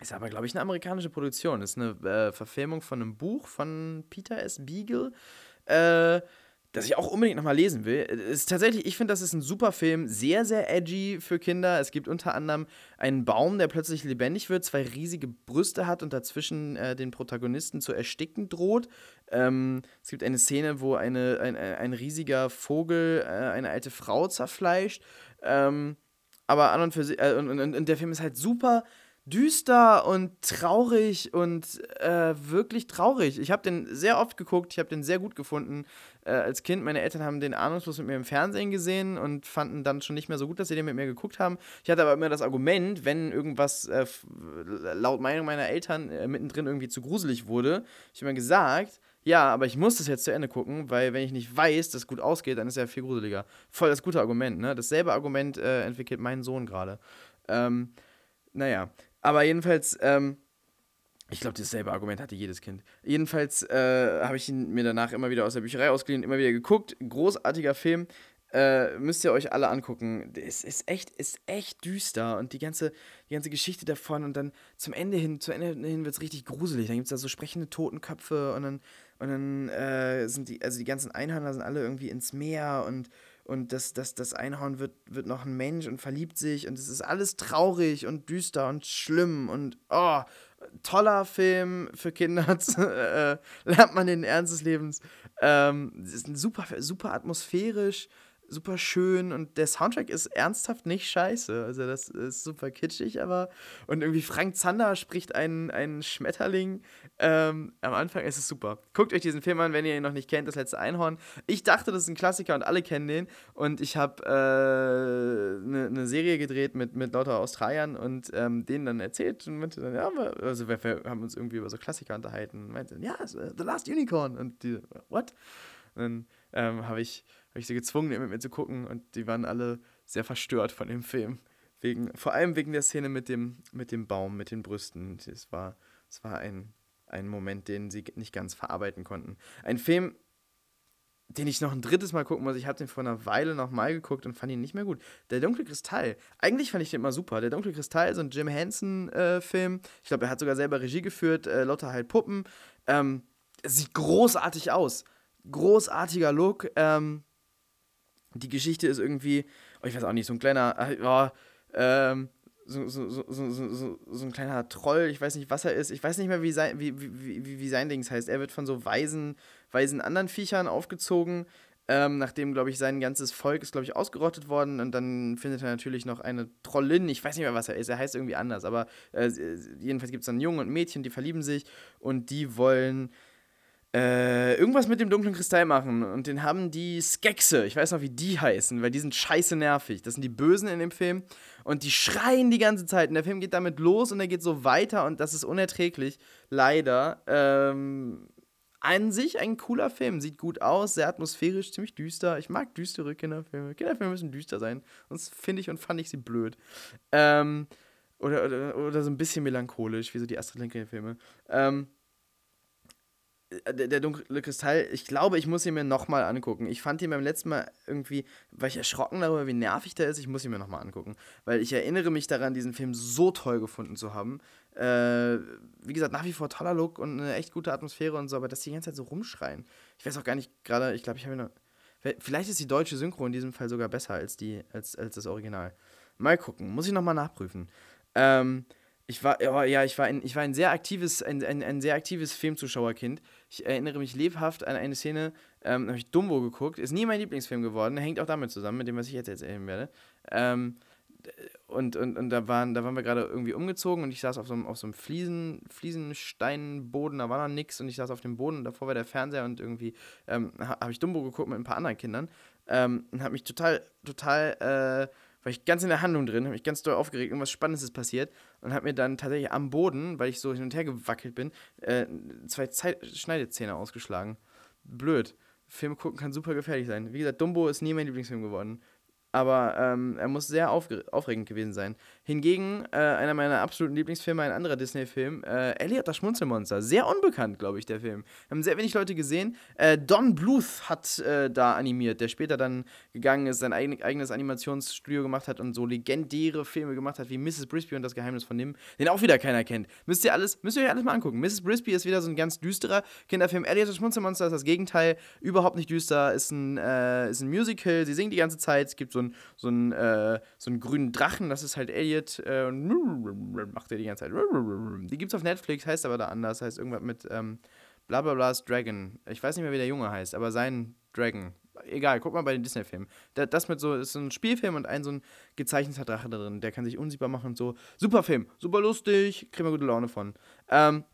ist aber, glaube ich, eine amerikanische Produktion. Ist eine äh, Verfilmung von einem Buch von Peter S. Beagle. Äh, das ich auch unbedingt nochmal lesen will. Ist tatsächlich, ich finde, das ist ein super Film, sehr, sehr edgy für Kinder. Es gibt unter anderem einen Baum, der plötzlich lebendig wird, zwei riesige Brüste hat und dazwischen äh, den Protagonisten zu ersticken droht. Ähm, es gibt eine Szene, wo eine, ein, ein riesiger Vogel äh, eine alte Frau zerfleischt. Ähm, aber an und für sich, äh, und, und, und der Film ist halt super düster und traurig und äh, wirklich traurig. Ich habe den sehr oft geguckt, ich habe den sehr gut gefunden. Äh, als Kind, meine Eltern haben den ahnungslos mit mir im Fernsehen gesehen und fanden dann schon nicht mehr so gut, dass sie den mit mir geguckt haben. Ich hatte aber immer das Argument, wenn irgendwas äh, laut Meinung meiner Eltern äh, mittendrin irgendwie zu gruselig wurde, ich habe immer gesagt, ja, aber ich muss das jetzt zu Ende gucken, weil wenn ich nicht weiß, dass es gut ausgeht, dann ist es ja viel gruseliger. Voll das gute Argument, ne? Dasselbe Argument äh, entwickelt mein Sohn gerade. Ähm, naja, aber jedenfalls, ähm, ich glaube, dasselbe Argument hatte jedes Kind. Jedenfalls äh, habe ich ihn mir danach immer wieder aus der Bücherei ausgeliehen, immer wieder geguckt. Großartiger Film. Äh, müsst ihr euch alle angucken. Es ist echt, ist echt düster und die ganze, die ganze Geschichte davon und dann zum Ende hin, zu Ende hin wird es richtig gruselig. Dann gibt es da so sprechende Totenköpfe und dann, und dann äh, sind die, also die ganzen Einhörner sind alle irgendwie ins Meer und und das, das, das Einhorn wird, wird noch ein Mensch und verliebt sich und es ist alles traurig und düster und schlimm und oh, toller Film für Kinder, äh, lernt man den Ernst des Lebens. Ähm, es ist super, super atmosphärisch super schön und der Soundtrack ist ernsthaft nicht scheiße. Also das ist super kitschig, aber und irgendwie Frank Zander spricht einen, einen Schmetterling. Ähm, am Anfang ist es super. Guckt euch diesen Film an, wenn ihr ihn noch nicht kennt, das letzte Einhorn. Ich dachte, das ist ein Klassiker und alle kennen den und ich habe eine äh, ne, ne Serie gedreht mit, mit lauter Australiern und ähm, denen dann erzählt und meinte dann, ja, also wir, wir, haben uns irgendwie über so Klassiker unterhalten und meinte, ja, The Last Unicorn und die, what? Und dann ähm, habe ich habe ich sie gezwungen, mit mir zu gucken und die waren alle sehr verstört von dem Film. Wegen, vor allem wegen der Szene mit dem, mit dem Baum, mit den Brüsten. Es war, es war ein, ein Moment, den sie nicht ganz verarbeiten konnten. Ein Film, den ich noch ein drittes Mal gucken muss. Ich habe den vor einer Weile noch mal geguckt und fand ihn nicht mehr gut. Der Dunkle Kristall. Eigentlich fand ich den immer super. Der Dunkle Kristall, so ein Jim Henson-Film. Äh, ich glaube, er hat sogar selber Regie geführt. Äh, Lotta halt Puppen. Ähm, sieht großartig aus. Großartiger Look. Ähm, die Geschichte ist irgendwie, oh, ich weiß auch nicht, so ein kleiner, äh, ähm, so, so, so, so, so ein kleiner Troll, ich weiß nicht, was er ist. Ich weiß nicht mehr, wie sein, wie, wie, wie, wie sein Dings heißt. Er wird von so weisen, weisen anderen Viechern aufgezogen, ähm, nachdem, glaube ich, sein ganzes Volk ist, glaube ich, ausgerottet worden. Und dann findet er natürlich noch eine Trollin. Ich weiß nicht mehr, was er ist. Er heißt irgendwie anders. Aber äh, jedenfalls gibt es dann Jungen und Mädchen, die verlieben sich und die wollen äh, irgendwas mit dem dunklen Kristall machen. Und den haben die Skexe. Ich weiß noch, wie die heißen, weil die sind scheiße nervig. Das sind die Bösen in dem Film. Und die schreien die ganze Zeit. Und der Film geht damit los und er geht so weiter. Und das ist unerträglich. Leider. Ähm, an sich ein cooler Film. Sieht gut aus, sehr atmosphärisch, ziemlich düster. Ich mag düstere Kinderfilme. Kinderfilme müssen düster sein. Sonst finde ich und fand ich sie blöd. Ähm, oder, oder, oder so ein bisschen melancholisch, wie so die Astrid Lindgren-Filme. Ähm, äh, der, der dunkle Kristall, ich glaube, ich muss ihn mir nochmal angucken. Ich fand ihn beim letzten Mal irgendwie, war ich erschrocken darüber, wie nervig der ist. Ich muss ihn mir nochmal angucken. Weil ich erinnere mich daran, diesen Film so toll gefunden zu haben. Äh, wie gesagt, nach wie vor toller Look und eine echt gute Atmosphäre und so, aber dass die ganze Zeit so rumschreien. Ich weiß auch gar nicht gerade, ich glaube, ich habe noch. Vielleicht ist die deutsche Synchro in diesem Fall sogar besser als, die, als, als das Original. Mal gucken, muss ich nochmal nachprüfen. Ähm, ich war, ja, ich war ein, ich war ein sehr aktives, ein, ein, ein sehr aktives Filmzuschauerkind. Ich erinnere mich lebhaft an eine Szene, ähm, habe ich Dumbo geguckt. Ist nie mein Lieblingsfilm geworden, hängt auch damit zusammen, mit dem, was ich jetzt erzählen werde. Ähm, und, und, und da waren, da waren wir gerade irgendwie umgezogen und ich saß auf so einem, auf so einem Fliesen, Fliesensteinboden, da war noch nichts und ich saß auf dem Boden und davor war der Fernseher und irgendwie ähm, habe ich Dumbo geguckt mit ein paar anderen Kindern ähm, und habe mich total, total äh, war ich ganz in der Handlung drin, habe mich ganz doll aufgeregt, irgendwas Spannendes ist passiert und habe mir dann tatsächlich am Boden, weil ich so hin und her gewackelt bin, äh, zwei Zeit Schneidezähne ausgeschlagen. Blöd. Film gucken kann super gefährlich sein. Wie gesagt, Dumbo ist nie mein Lieblingsfilm geworden aber ähm, er muss sehr aufregend gewesen sein. Hingegen, äh, einer meiner absoluten Lieblingsfilme, ein anderer Disney-Film, äh, Elliot das Schmunzelmonster. Sehr unbekannt, glaube ich, der Film. Haben sehr wenig Leute gesehen. Äh, Don Bluth hat äh, da animiert, der später dann gegangen ist, sein eigen, eigenes Animationsstudio gemacht hat und so legendäre Filme gemacht hat, wie Mrs. Brisby und das Geheimnis von Nim, den auch wieder keiner kennt. Müsst ihr alles, müsst ihr euch alles mal angucken. Mrs. Brisby ist wieder so ein ganz düsterer Kinderfilm. Elliot das Schmunzelmonster ist das Gegenteil, überhaupt nicht düster, ist ein, äh, ist ein Musical, sie singen die ganze Zeit, es gibt so ein, so einen, äh, so einen grünen Drachen, das ist halt Elliot äh, und macht er die ganze Zeit. Die gibt's auf Netflix, heißt aber da anders, heißt irgendwas mit ähm, Blablabla's Dragon. Ich weiß nicht mehr, wie der Junge heißt, aber sein Dragon. Egal, guck mal bei den Disney-Filmen. Das mit so, ist so ein Spielfilm und ein so ein gezeichneter Drache drin. Der kann sich unsichtbar machen und so. Super Film, super lustig, kriegen wir gute Laune von. Ähm,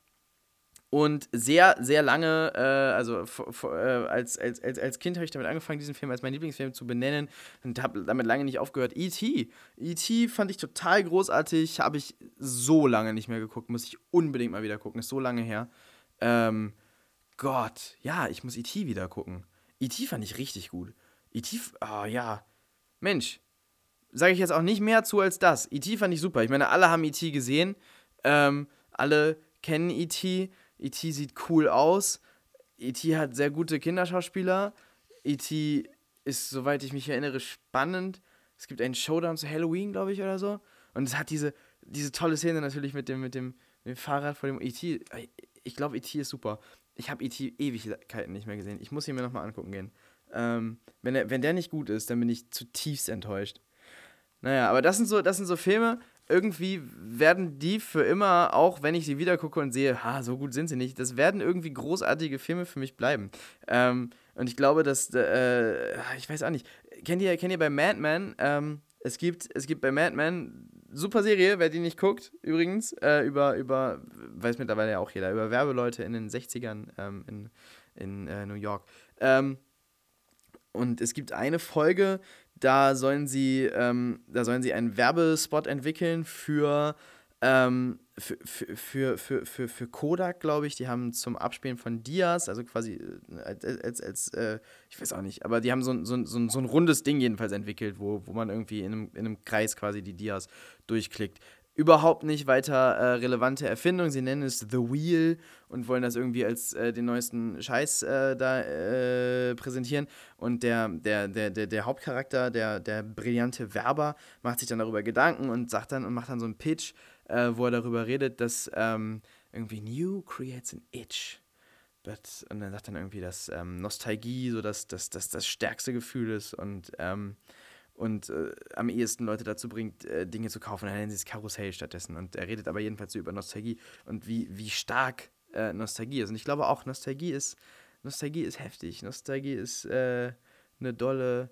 und sehr, sehr lange, äh, also äh, als, als, als, Kind habe ich damit angefangen, diesen Film als meinen Lieblingsfilm zu benennen und habe damit lange nicht aufgehört. E.T. E.T. fand ich total großartig, habe ich so lange nicht mehr geguckt, muss ich unbedingt mal wieder gucken, ist so lange her. Ähm, Gott, ja, ich muss E.T. wieder gucken. E.T. fand ich richtig gut. E.T., oh ja, Mensch, sage ich jetzt auch nicht mehr zu als das. E.T. fand ich super. Ich meine, alle haben E.T. gesehen, ähm, alle kennen E.T., E.T. sieht cool aus. E.T. hat sehr gute Kinderschauspieler. E.T. ist, soweit ich mich erinnere, spannend. Es gibt einen Showdown zu Halloween, glaube ich, oder so. Und es hat diese, diese tolle Szene natürlich mit dem, mit dem, mit dem Fahrrad vor dem E.T. Ich glaube, E.T. ist super. Ich habe E.T. Ewigkeiten nicht mehr gesehen. Ich muss ihn mir nochmal angucken gehen. Ähm, wenn, der, wenn der nicht gut ist, dann bin ich zutiefst enttäuscht. Naja, aber das sind so, das sind so Filme, irgendwie werden die für immer, auch wenn ich sie wieder gucke und sehe, ha, so gut sind sie nicht, das werden irgendwie großartige Filme für mich bleiben. Ähm, und ich glaube, dass, äh, ich weiß auch nicht, kennt ihr, kennt ihr bei Mad Men, ähm, es gibt, es gibt bei Mad Men, super Serie, wer die nicht guckt, übrigens, äh, über, über, weiß mittlerweile ja auch jeder, über Werbeleute in den 60ern ähm, in, in äh, New York. Ähm, und es gibt eine Folge, da sollen sie, ähm, da sollen sie einen Werbespot entwickeln für, ähm, für, für, für, für, für, Kodak, glaube ich. Die haben zum Abspielen von Dias, also quasi äh, als, als, als äh, ich weiß auch nicht, aber die haben so, so, so, so ein rundes Ding jedenfalls entwickelt, wo, wo man irgendwie in einem, in einem Kreis quasi die Dias durchklickt überhaupt nicht weiter äh, relevante Erfindung. Sie nennen es The Wheel und wollen das irgendwie als äh, den neuesten Scheiß äh, da äh, präsentieren. Und der, der, der, der, der Hauptcharakter, der, der brillante Werber, macht sich dann darüber Gedanken und sagt dann und macht dann so einen Pitch, äh, wo er darüber redet, dass ähm, irgendwie New creates an itch. But, und dann sagt dann irgendwie, dass ähm, Nostalgie so das, das, das, das stärkste Gefühl ist und ähm, und äh, am ehesten Leute dazu bringt, äh, Dinge zu kaufen. Dann nennen sie es Karussell stattdessen. Und er redet aber jedenfalls so über Nostalgie und wie, wie stark äh, Nostalgie ist. Und ich glaube auch, Nostalgie ist, Nostalgie ist heftig. Nostalgie ist äh, eine dolle,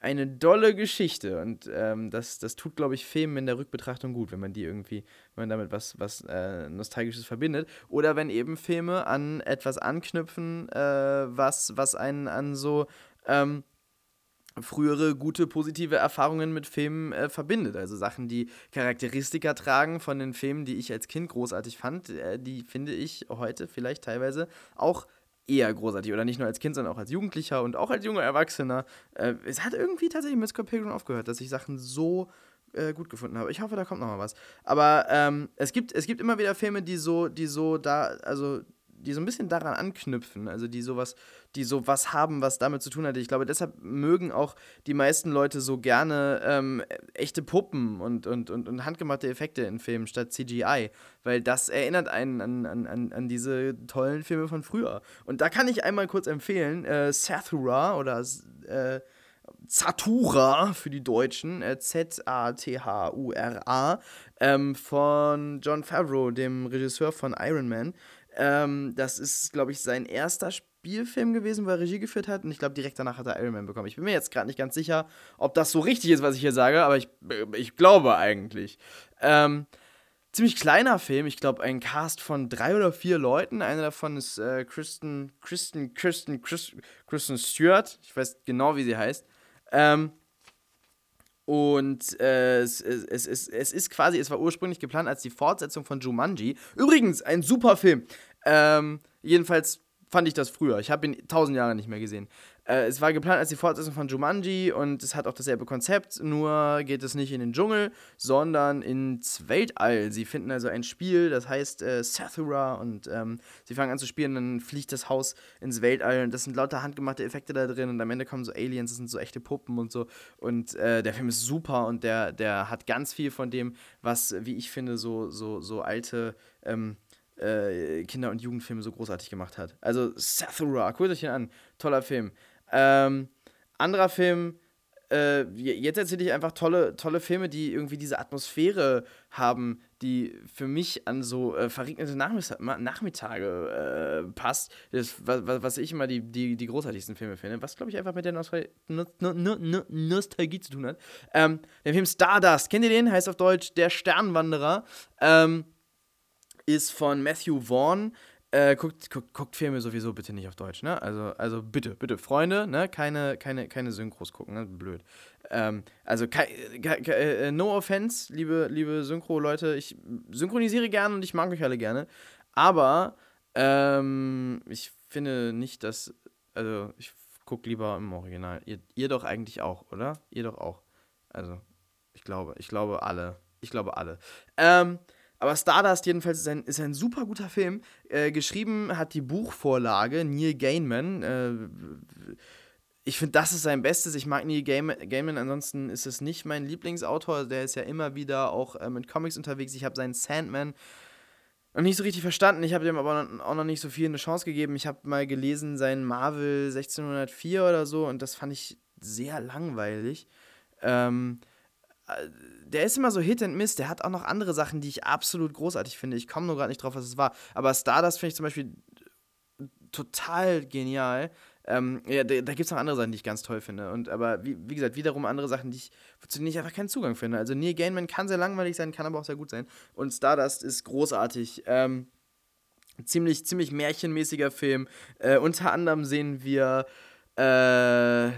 eine dolle Geschichte. Und ähm, das, das tut, glaube ich, Filmen in der Rückbetrachtung gut, wenn man die irgendwie, wenn man damit was, was äh, Nostalgisches verbindet. Oder wenn eben Filme an etwas anknüpfen, äh, was, was einen an so ähm, frühere gute positive Erfahrungen mit Filmen äh, verbindet. Also Sachen, die Charakteristika tragen von den Filmen, die ich als Kind großartig fand, äh, die finde ich heute vielleicht teilweise auch eher großartig. Oder nicht nur als Kind, sondern auch als Jugendlicher und auch als junger Erwachsener. Äh, es hat irgendwie tatsächlich mit Scott Pilgrim aufgehört, dass ich Sachen so äh, gut gefunden habe. Ich hoffe, da kommt noch mal was. Aber ähm, es, gibt, es gibt immer wieder Filme, die so, die so da, also die so ein bisschen daran anknüpfen, also die sowas, die sowas haben, was damit zu tun hat. Ich glaube, deshalb mögen auch die meisten Leute so gerne ähm, echte Puppen und, und, und, und handgemachte Effekte in Filmen statt CGI, weil das erinnert einen an, an, an, an diese tollen Filme von früher. Und da kann ich einmal kurz empfehlen, äh, Sathura oder äh, Zatura für die Deutschen, äh, Z-A-T-H-U-R-A, ähm, von John Favreau, dem Regisseur von Iron Man. Ähm, das ist, glaube ich, sein erster Spielfilm gewesen, wo er Regie geführt hat. Und ich glaube, direkt danach hat er Iron Man bekommen. Ich bin mir jetzt gerade nicht ganz sicher, ob das so richtig ist, was ich hier sage, aber ich, ich glaube eigentlich. Ähm, ziemlich kleiner Film. Ich glaube, ein Cast von drei oder vier Leuten. Einer davon ist äh, Kristen, Kristen, Kristen, Kristen, Kristen Stewart. Ich weiß genau, wie sie heißt. Ähm, und äh, es, es, es, es ist quasi, es war ursprünglich geplant als die Fortsetzung von Jumanji. Übrigens, ein super Film. Ähm, jedenfalls fand ich das früher. Ich habe ihn tausend Jahre nicht mehr gesehen. Äh, es war geplant als die Fortsetzung von Jumanji und es hat auch dasselbe Konzept, nur geht es nicht in den Dschungel, sondern ins Weltall. Sie finden also ein Spiel, das heißt äh, Sathura und ähm, sie fangen an zu spielen, dann fliegt das Haus ins Weltall und das sind lauter handgemachte Effekte da drin und am Ende kommen so Aliens, das sind so echte Puppen und so und äh, der Film ist super und der, der hat ganz viel von dem, was, wie ich finde, so, so, so alte ähm, äh, Kinder- und Jugendfilme so großartig gemacht hat. Also Sathura, guckt euch den an, toller Film. Ähm, anderer Film, äh, jetzt erzähle ich einfach tolle, tolle Filme, die irgendwie diese Atmosphäre haben, die für mich an so äh, verregnete Nachmittage äh, passt. Das, was, was ich immer die, die, die großartigsten Filme finde, was glaube ich einfach mit der Nostal no no no Nostalgie zu tun hat. Ähm, der Film Stardust, kennt ihr den? Heißt auf Deutsch Der Sternwanderer. Ähm, ist von Matthew Vaughn. Äh, guckt, guckt, guckt Filme sowieso bitte nicht auf Deutsch, ne? Also, also bitte, bitte, Freunde, ne? Keine, keine, keine Synchros gucken, ne? Blöd. Ähm, also, äh, no offense, liebe, liebe Synchro-Leute. Ich synchronisiere gerne und ich mag euch alle gerne. Aber ähm, ich finde nicht, dass. Also, ich gucke lieber im Original. Ihr, ihr doch eigentlich auch, oder? Ihr doch auch. Also, ich glaube, ich glaube alle. Ich glaube alle. Ähm, aber Stardust jedenfalls ist ein, ist ein super guter Film. Äh, geschrieben hat die Buchvorlage Neil Gaiman. Äh, ich finde, das ist sein Bestes. Ich mag Neil Gaiman, ansonsten ist es nicht mein Lieblingsautor. Der ist ja immer wieder auch äh, mit Comics unterwegs. Ich habe seinen Sandman noch nicht so richtig verstanden. Ich habe dem aber auch noch nicht so viel eine Chance gegeben. Ich habe mal gelesen, seinen Marvel 1604 oder so und das fand ich sehr langweilig. Ähm, der ist immer so Hit and Miss. Der hat auch noch andere Sachen, die ich absolut großartig finde. Ich komme nur gerade nicht drauf, was es war. Aber Stardust finde ich zum Beispiel total genial. Ähm, ja, da, da gibt es noch andere Sachen, die ich ganz toll finde. Und aber wie, wie gesagt, wiederum andere Sachen, die ich, zu denen ich einfach keinen Zugang finde. Also Neil Gaiman kann sehr langweilig sein, kann aber auch sehr gut sein. Und Stardust ist großartig. Ähm, ziemlich, ziemlich märchenmäßiger Film. Äh, unter anderem sehen wir äh,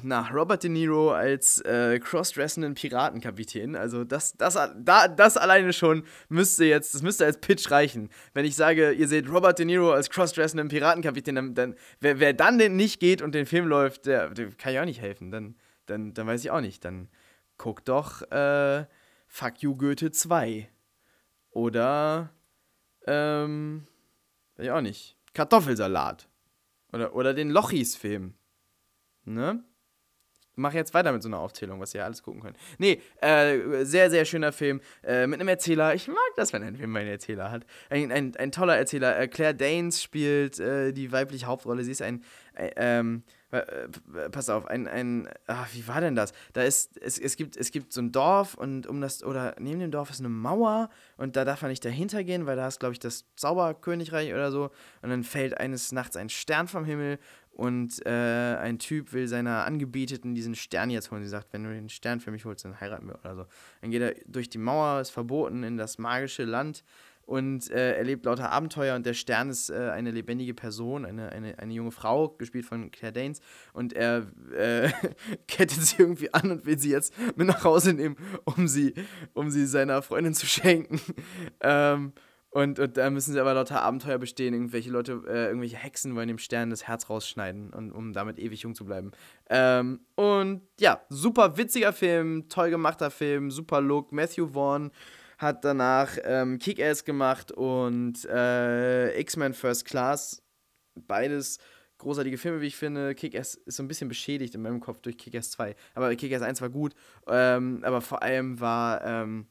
na, Robert De Niro als äh, crossdressenden Piratenkapitän. Also das, das, da, das alleine schon müsste jetzt, das müsste als Pitch reichen. Wenn ich sage, ihr seht Robert De Niro als crossdressenden Piratenkapitän, dann, dann wer, wer dann den nicht geht und den Film läuft, der, der kann ja auch nicht helfen. Dann, dann, dann weiß ich auch nicht. Dann guck doch äh, Fuck You Goethe 2. Oder, ähm, weiß ich auch nicht. Kartoffelsalat. Oder, oder den Lochis-Film. Ne? Ich mache jetzt weiter mit so einer Aufzählung, was ihr alles gucken könnt. Nee, äh, sehr, sehr schöner Film äh, mit einem Erzähler. Ich mag das, wenn ein Film einen Erzähler hat. Ein, ein, ein toller Erzähler. Äh, Claire Danes spielt äh, die weibliche Hauptrolle. Sie ist ein, äh, ähm, äh, pass auf, ein, ein, ach, wie war denn das? Da ist, es, es, gibt, es gibt so ein Dorf und um das, oder neben dem Dorf ist eine Mauer und da darf man nicht dahinter gehen, weil da ist, glaube ich, das Zauberkönigreich oder so. Und dann fällt eines Nachts ein Stern vom Himmel und äh, ein Typ will seiner Angebeteten diesen Stern jetzt holen. Sie sagt, wenn du den Stern für mich holst, dann heiraten wir oder so. Dann geht er durch die Mauer, ist verboten in das magische Land und äh, erlebt lauter Abenteuer und der Stern ist äh, eine lebendige Person, eine, eine, eine junge Frau, gespielt von Claire Danes und er äh, kettet sie irgendwie an und will sie jetzt mit nach Hause nehmen, um sie, um sie seiner Freundin zu schenken. ähm, und, und da müssen sie aber lauter Abenteuer bestehen. Irgendwelche Leute, äh, irgendwelche Hexen wollen dem Stern das Herz rausschneiden, und, um damit ewig jung zu bleiben. Ähm, und ja, super witziger Film, toll gemachter Film, super Look. Matthew Vaughn hat danach ähm, Kick-Ass gemacht und äh, X-Men First Class. Beides großartige Filme, wie ich finde. Kick-Ass ist so ein bisschen beschädigt in meinem Kopf durch Kick-Ass 2. Aber Kick-Ass 1 war gut. Ähm, aber vor allem war. Ähm,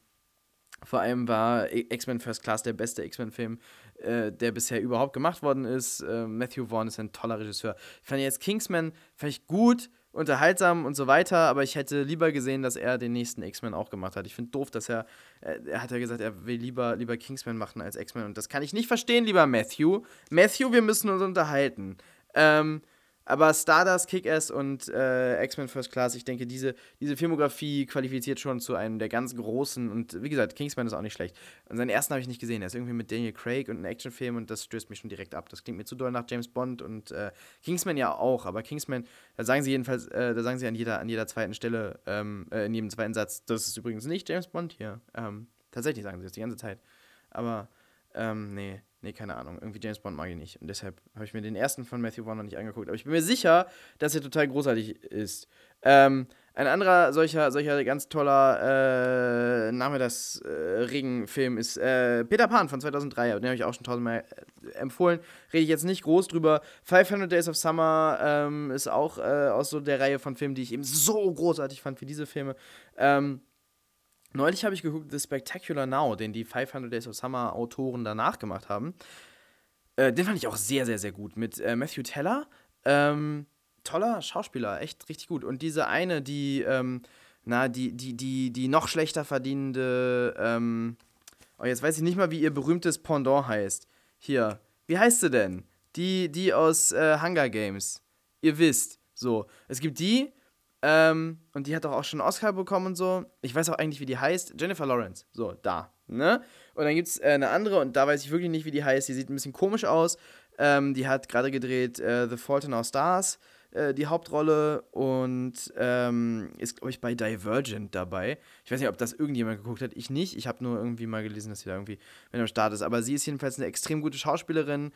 vor allem war X-Men First Class der beste X-Men-Film, äh, der bisher überhaupt gemacht worden ist. Äh, Matthew Vaughn ist ein toller Regisseur. Ich fand jetzt Kingsman ich gut, unterhaltsam und so weiter, aber ich hätte lieber gesehen, dass er den nächsten X-Men auch gemacht hat. Ich finde doof, dass er, äh, er hat ja gesagt, er will lieber, lieber Kingsman machen als X-Men und das kann ich nicht verstehen, lieber Matthew. Matthew, wir müssen uns unterhalten. Ähm, aber Stardust, Kick-Ass und äh, X-Men First Class, ich denke, diese, diese Filmografie qualifiziert schon zu einem der ganz großen. Und wie gesagt, Kingsman ist auch nicht schlecht. Und seinen ersten habe ich nicht gesehen. Er ist irgendwie mit Daniel Craig und einem Actionfilm und das stößt mich schon direkt ab. Das klingt mir zu doll nach James Bond und äh, Kingsman ja auch. Aber Kingsman, da sagen sie jedenfalls, äh, da sagen sie an jeder, an jeder zweiten Stelle, ähm, äh, in jedem zweiten Satz, das ist übrigens nicht James Bond hier. Ähm, tatsächlich sagen sie das die ganze Zeit. Aber, ähm, nee. Nee, keine Ahnung. Irgendwie James Bond mag ich nicht. Und deshalb habe ich mir den ersten von Matthew Vaughn noch nicht angeguckt. Aber ich bin mir sicher, dass er total großartig ist. Ähm, ein anderer solcher, solcher ganz toller äh, Name des äh, Regenfilm ist äh, Peter Pan von 2003. Den habe ich auch schon tausendmal äh, empfohlen. Rede ich jetzt nicht groß drüber. 500 Days of Summer ähm, ist auch äh, aus so der Reihe von Filmen, die ich eben so großartig fand wie diese Filme. Ähm, Neulich habe ich geguckt The Spectacular Now, den die 500 Days of Summer Autoren danach gemacht haben. Äh, den fand ich auch sehr, sehr, sehr gut. Mit äh, Matthew Teller. Ähm, toller Schauspieler, echt richtig gut. Und diese eine, die, ähm, na, die, die, die, die noch schlechter verdienende, ähm, oh, jetzt weiß ich nicht mal, wie ihr berühmtes Pendant heißt. Hier, wie heißt sie denn? Die, die aus äh, Hunger Games. Ihr wisst, so. Es gibt die, ähm, und die hat doch auch schon einen Oscar bekommen und so. Ich weiß auch eigentlich, wie die heißt. Jennifer Lawrence. So, da. Ne? Und dann gibt es äh, eine andere, und da weiß ich wirklich nicht, wie die heißt. Die sieht ein bisschen komisch aus. Ähm, die hat gerade gedreht äh, The Fault in Our Stars, äh, die Hauptrolle. Und ähm, ist, glaube ich, bei Divergent dabei. Ich weiß nicht, ob das irgendjemand geguckt hat. Ich nicht. Ich habe nur irgendwie mal gelesen, dass sie da irgendwie mit am Start ist. Aber sie ist jedenfalls eine extrem gute Schauspielerin.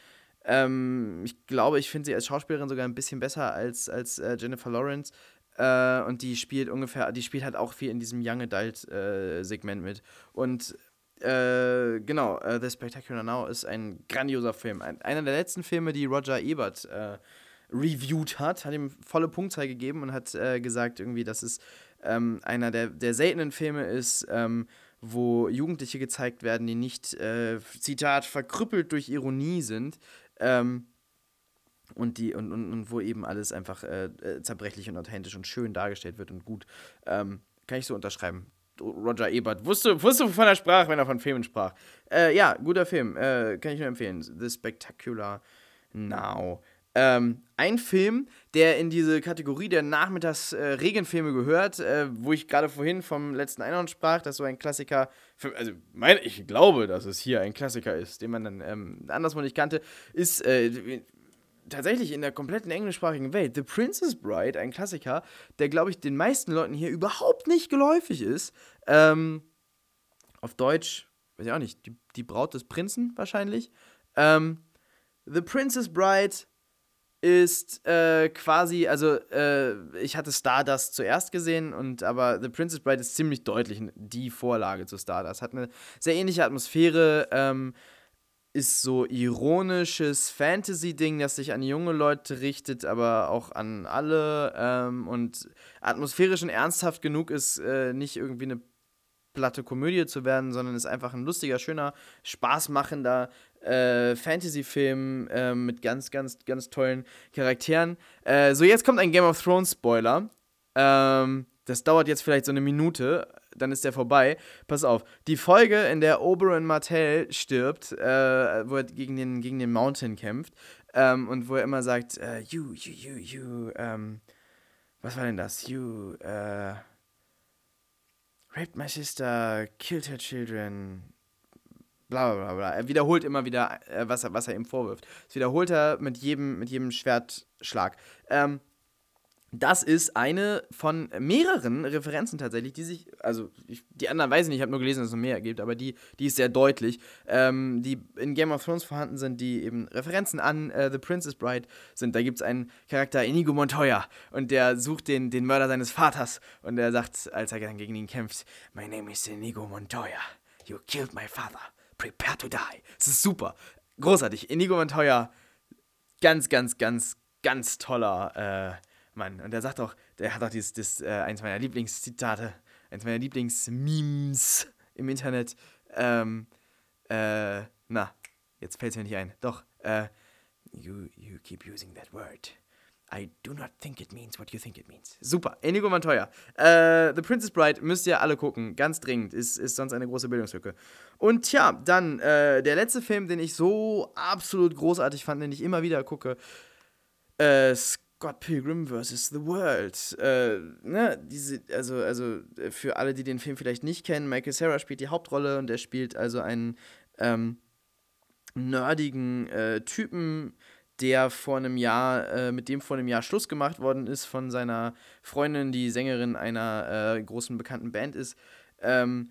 Ähm, ich glaube, ich finde sie als Schauspielerin sogar ein bisschen besser als, als äh, Jennifer Lawrence. Äh, und die spielt ungefähr, die spielt halt auch viel in diesem Young Adult-Segment äh, mit. Und äh, genau, uh, The Spectacular Now ist ein grandioser Film. Ein, einer der letzten Filme, die Roger Ebert äh, reviewed hat, hat ihm volle Punktzahl gegeben und hat äh, gesagt, irgendwie, dass es ähm, einer der, der seltenen Filme ist, ähm, wo Jugendliche gezeigt werden, die nicht, äh, Zitat, verkrüppelt durch Ironie sind. Ähm, und die und, und, und wo eben alles einfach äh, äh, zerbrechlich und authentisch und schön dargestellt wird und gut. Ähm, kann ich so unterschreiben. Roger Ebert wusste, wusste, wovon er sprach, wenn er von Filmen sprach. Äh, ja, guter Film. Äh, kann ich nur empfehlen. The Spectacular Now. Ähm, ein Film, der in diese Kategorie der Nachmittags-Regenfilme äh, gehört, äh, wo ich gerade vorhin vom letzten Einhorn sprach, dass so ein Klassiker, für, also mein, ich glaube, dass es hier ein Klassiker ist, den man dann ähm, anderswo nicht kannte, ist tatsächlich in der kompletten englischsprachigen Welt. The Princess Bride, ein Klassiker, der, glaube ich, den meisten Leuten hier überhaupt nicht geläufig ist. Ähm, auf Deutsch, weiß ich auch nicht, die, die Braut des Prinzen wahrscheinlich. Ähm, The Princess Bride ist äh, quasi, also äh, ich hatte Stardust zuerst gesehen und aber The Princess Bride ist ziemlich deutlich die Vorlage zu Stardust. Hat eine sehr ähnliche Atmosphäre. Ähm, ist so ironisches Fantasy-Ding, das sich an junge Leute richtet, aber auch an alle ähm, und atmosphärisch und ernsthaft genug ist, äh, nicht irgendwie eine platte Komödie zu werden, sondern ist einfach ein lustiger, schöner, spaßmachender äh, Fantasy-Film äh, mit ganz, ganz, ganz tollen Charakteren. Äh, so, jetzt kommt ein Game of Thrones Spoiler. Ähm, das dauert jetzt vielleicht so eine Minute, dann ist der vorbei. Pass auf, die Folge, in der Oberyn Martell stirbt, äh, wo er gegen den, gegen den Mountain kämpft ähm, und wo er immer sagt, äh, you, you, you, you, ähm, was war denn das? You, äh, raped my sister, killed her children, bla bla bla. Er wiederholt immer wieder, äh, was, er, was er ihm vorwirft. Das wiederholt er mit jedem, mit jedem Schwertschlag. Ähm, das ist eine von mehreren Referenzen tatsächlich, die sich, also ich, die anderen weiß ich nicht, ich habe nur gelesen, dass es noch mehr gibt, aber die, die ist sehr deutlich, ähm, die in Game of Thrones vorhanden sind, die eben Referenzen an äh, The Princess Bride sind. Da gibt es einen Charakter, Inigo Montoya, und der sucht den, den Mörder seines Vaters und er sagt, als er dann gegen ihn kämpft, My name is Inigo Montoya, you killed my father, prepare to die. Es ist super, großartig. Inigo Montoya, ganz, ganz, ganz, ganz toller äh, Mann. Und der sagt auch, der hat auch dieses, das, äh, eins meiner Lieblingszitate, eins meiner Lieblingsmemes im Internet. Ähm, äh, na, jetzt fällt es mir nicht ein. Doch, äh, you, you keep using that word. I do not think it means what you think it means. Super, Inigo Montoya. Äh, The Princess Bride müsst ihr alle gucken, ganz dringend. Ist, ist sonst eine große Bildungslücke. Und tja, dann äh, der letzte Film, den ich so absolut großartig fand, den ich immer wieder gucke. Äh, Scott Pilgrim vs. The World. Äh, ne, diese, also, also äh, für alle, die den Film vielleicht nicht kennen, Michael Sarah spielt die Hauptrolle und er spielt also einen ähm, nerdigen äh, Typen, der vor einem Jahr, äh, mit dem vor einem Jahr Schluss gemacht worden ist von seiner Freundin, die Sängerin einer äh, großen bekannten Band ist. Ähm,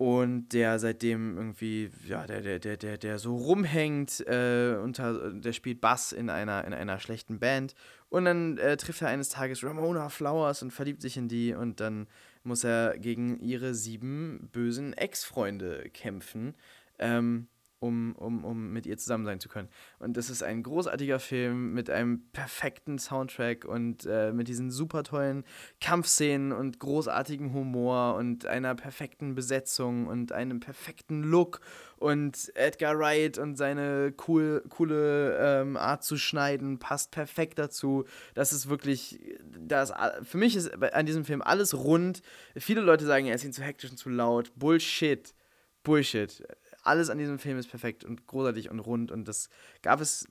und der seitdem irgendwie, ja, der, der, der, der, der so rumhängt, äh, unter, der spielt Bass in einer, in einer schlechten Band. Und dann äh, trifft er eines Tages Ramona Flowers und verliebt sich in die und dann muss er gegen ihre sieben bösen Ex-Freunde kämpfen. Ähm, um, um, um mit ihr zusammen sein zu können. Und das ist ein großartiger Film mit einem perfekten Soundtrack und äh, mit diesen super tollen Kampfszenen und großartigem Humor und einer perfekten Besetzung und einem perfekten Look und Edgar Wright und seine cool, coole ähm, Art zu schneiden passt perfekt dazu. Das ist wirklich, das, für mich ist an diesem Film alles rund. Viele Leute sagen, er ist ihn zu hektisch und zu laut. Bullshit. Bullshit alles an diesem Film ist perfekt und großartig und rund und das gab es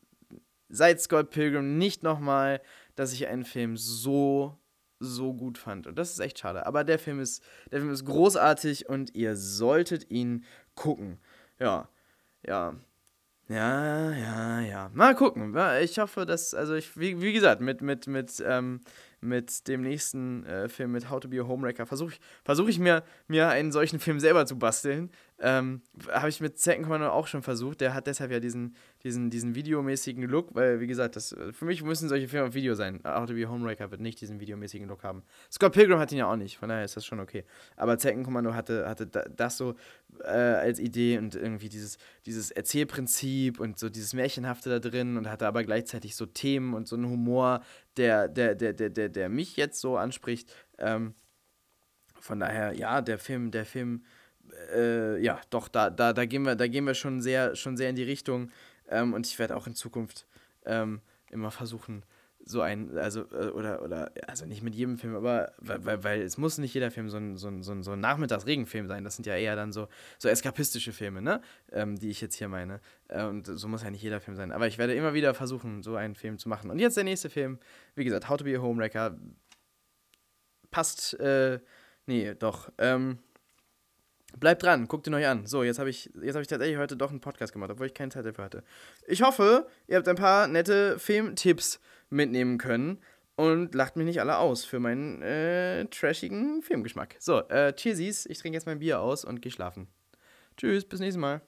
seit Scott Pilgrim nicht nochmal, dass ich einen Film so so gut fand und das ist echt schade, aber der Film ist der Film ist großartig und ihr solltet ihn gucken. Ja. Ja. Ja, ja, ja. Mal gucken. Ich hoffe, dass, also ich, wie, wie gesagt, mit, mit, mit, ähm, mit dem nächsten äh, Film mit How to Be a Homewrecker versuche ich, versuch ich mir, mir einen solchen Film selber zu basteln. Ähm, Habe ich mit Second Commando auch schon versucht. Der hat deshalb ja diesen, diesen, diesen videomäßigen Look, weil, wie gesagt, das, für mich müssen solche Filme auf Video sein. How to Be a Homewrecker wird nicht diesen videomäßigen Look haben. Scott Pilgrim hat ihn ja auch nicht, von daher ist das schon okay. Aber Second Commando hatte, hatte das so äh, als Idee und irgendwie dieses, dieses Erzählprinzip und so dieses Märchenhafte da drin und hatte aber gleichzeitig so Themen und so einen Humor, der, der, der, der, der, der mich jetzt so anspricht. Ähm, von daher, ja, der Film, der Film, äh, ja, doch, da, da, da gehen wir, da gehen wir schon sehr, schon sehr in die Richtung. Ähm, und ich werde auch in Zukunft ähm, immer versuchen, so ein, also, äh, oder, oder, also nicht mit jedem Film, aber, weil, weil es muss nicht jeder Film so ein, so ein, so ein, so ein Nachmittagsregenfilm sein. Das sind ja eher dann so, so eskapistische Filme, ne? Ähm, die ich jetzt hier meine. Äh, und so muss ja nicht jeder Film sein. Aber ich werde immer wieder versuchen, so einen Film zu machen. Und jetzt der nächste Film, wie gesagt, How to be a Homewrecker. Passt, äh, nee, doch, ähm, Bleibt dran, guckt ihn euch an. So, jetzt habe ich, hab ich tatsächlich heute doch einen Podcast gemacht, obwohl ich keine Zeit dafür hatte. Ich hoffe, ihr habt ein paar nette Filmtipps mitnehmen können und lacht mich nicht alle aus für meinen äh, trashigen Filmgeschmack. So, äh, Cheesies, ich trinke jetzt mein Bier aus und gehe schlafen. Tschüss, bis nächstes Mal.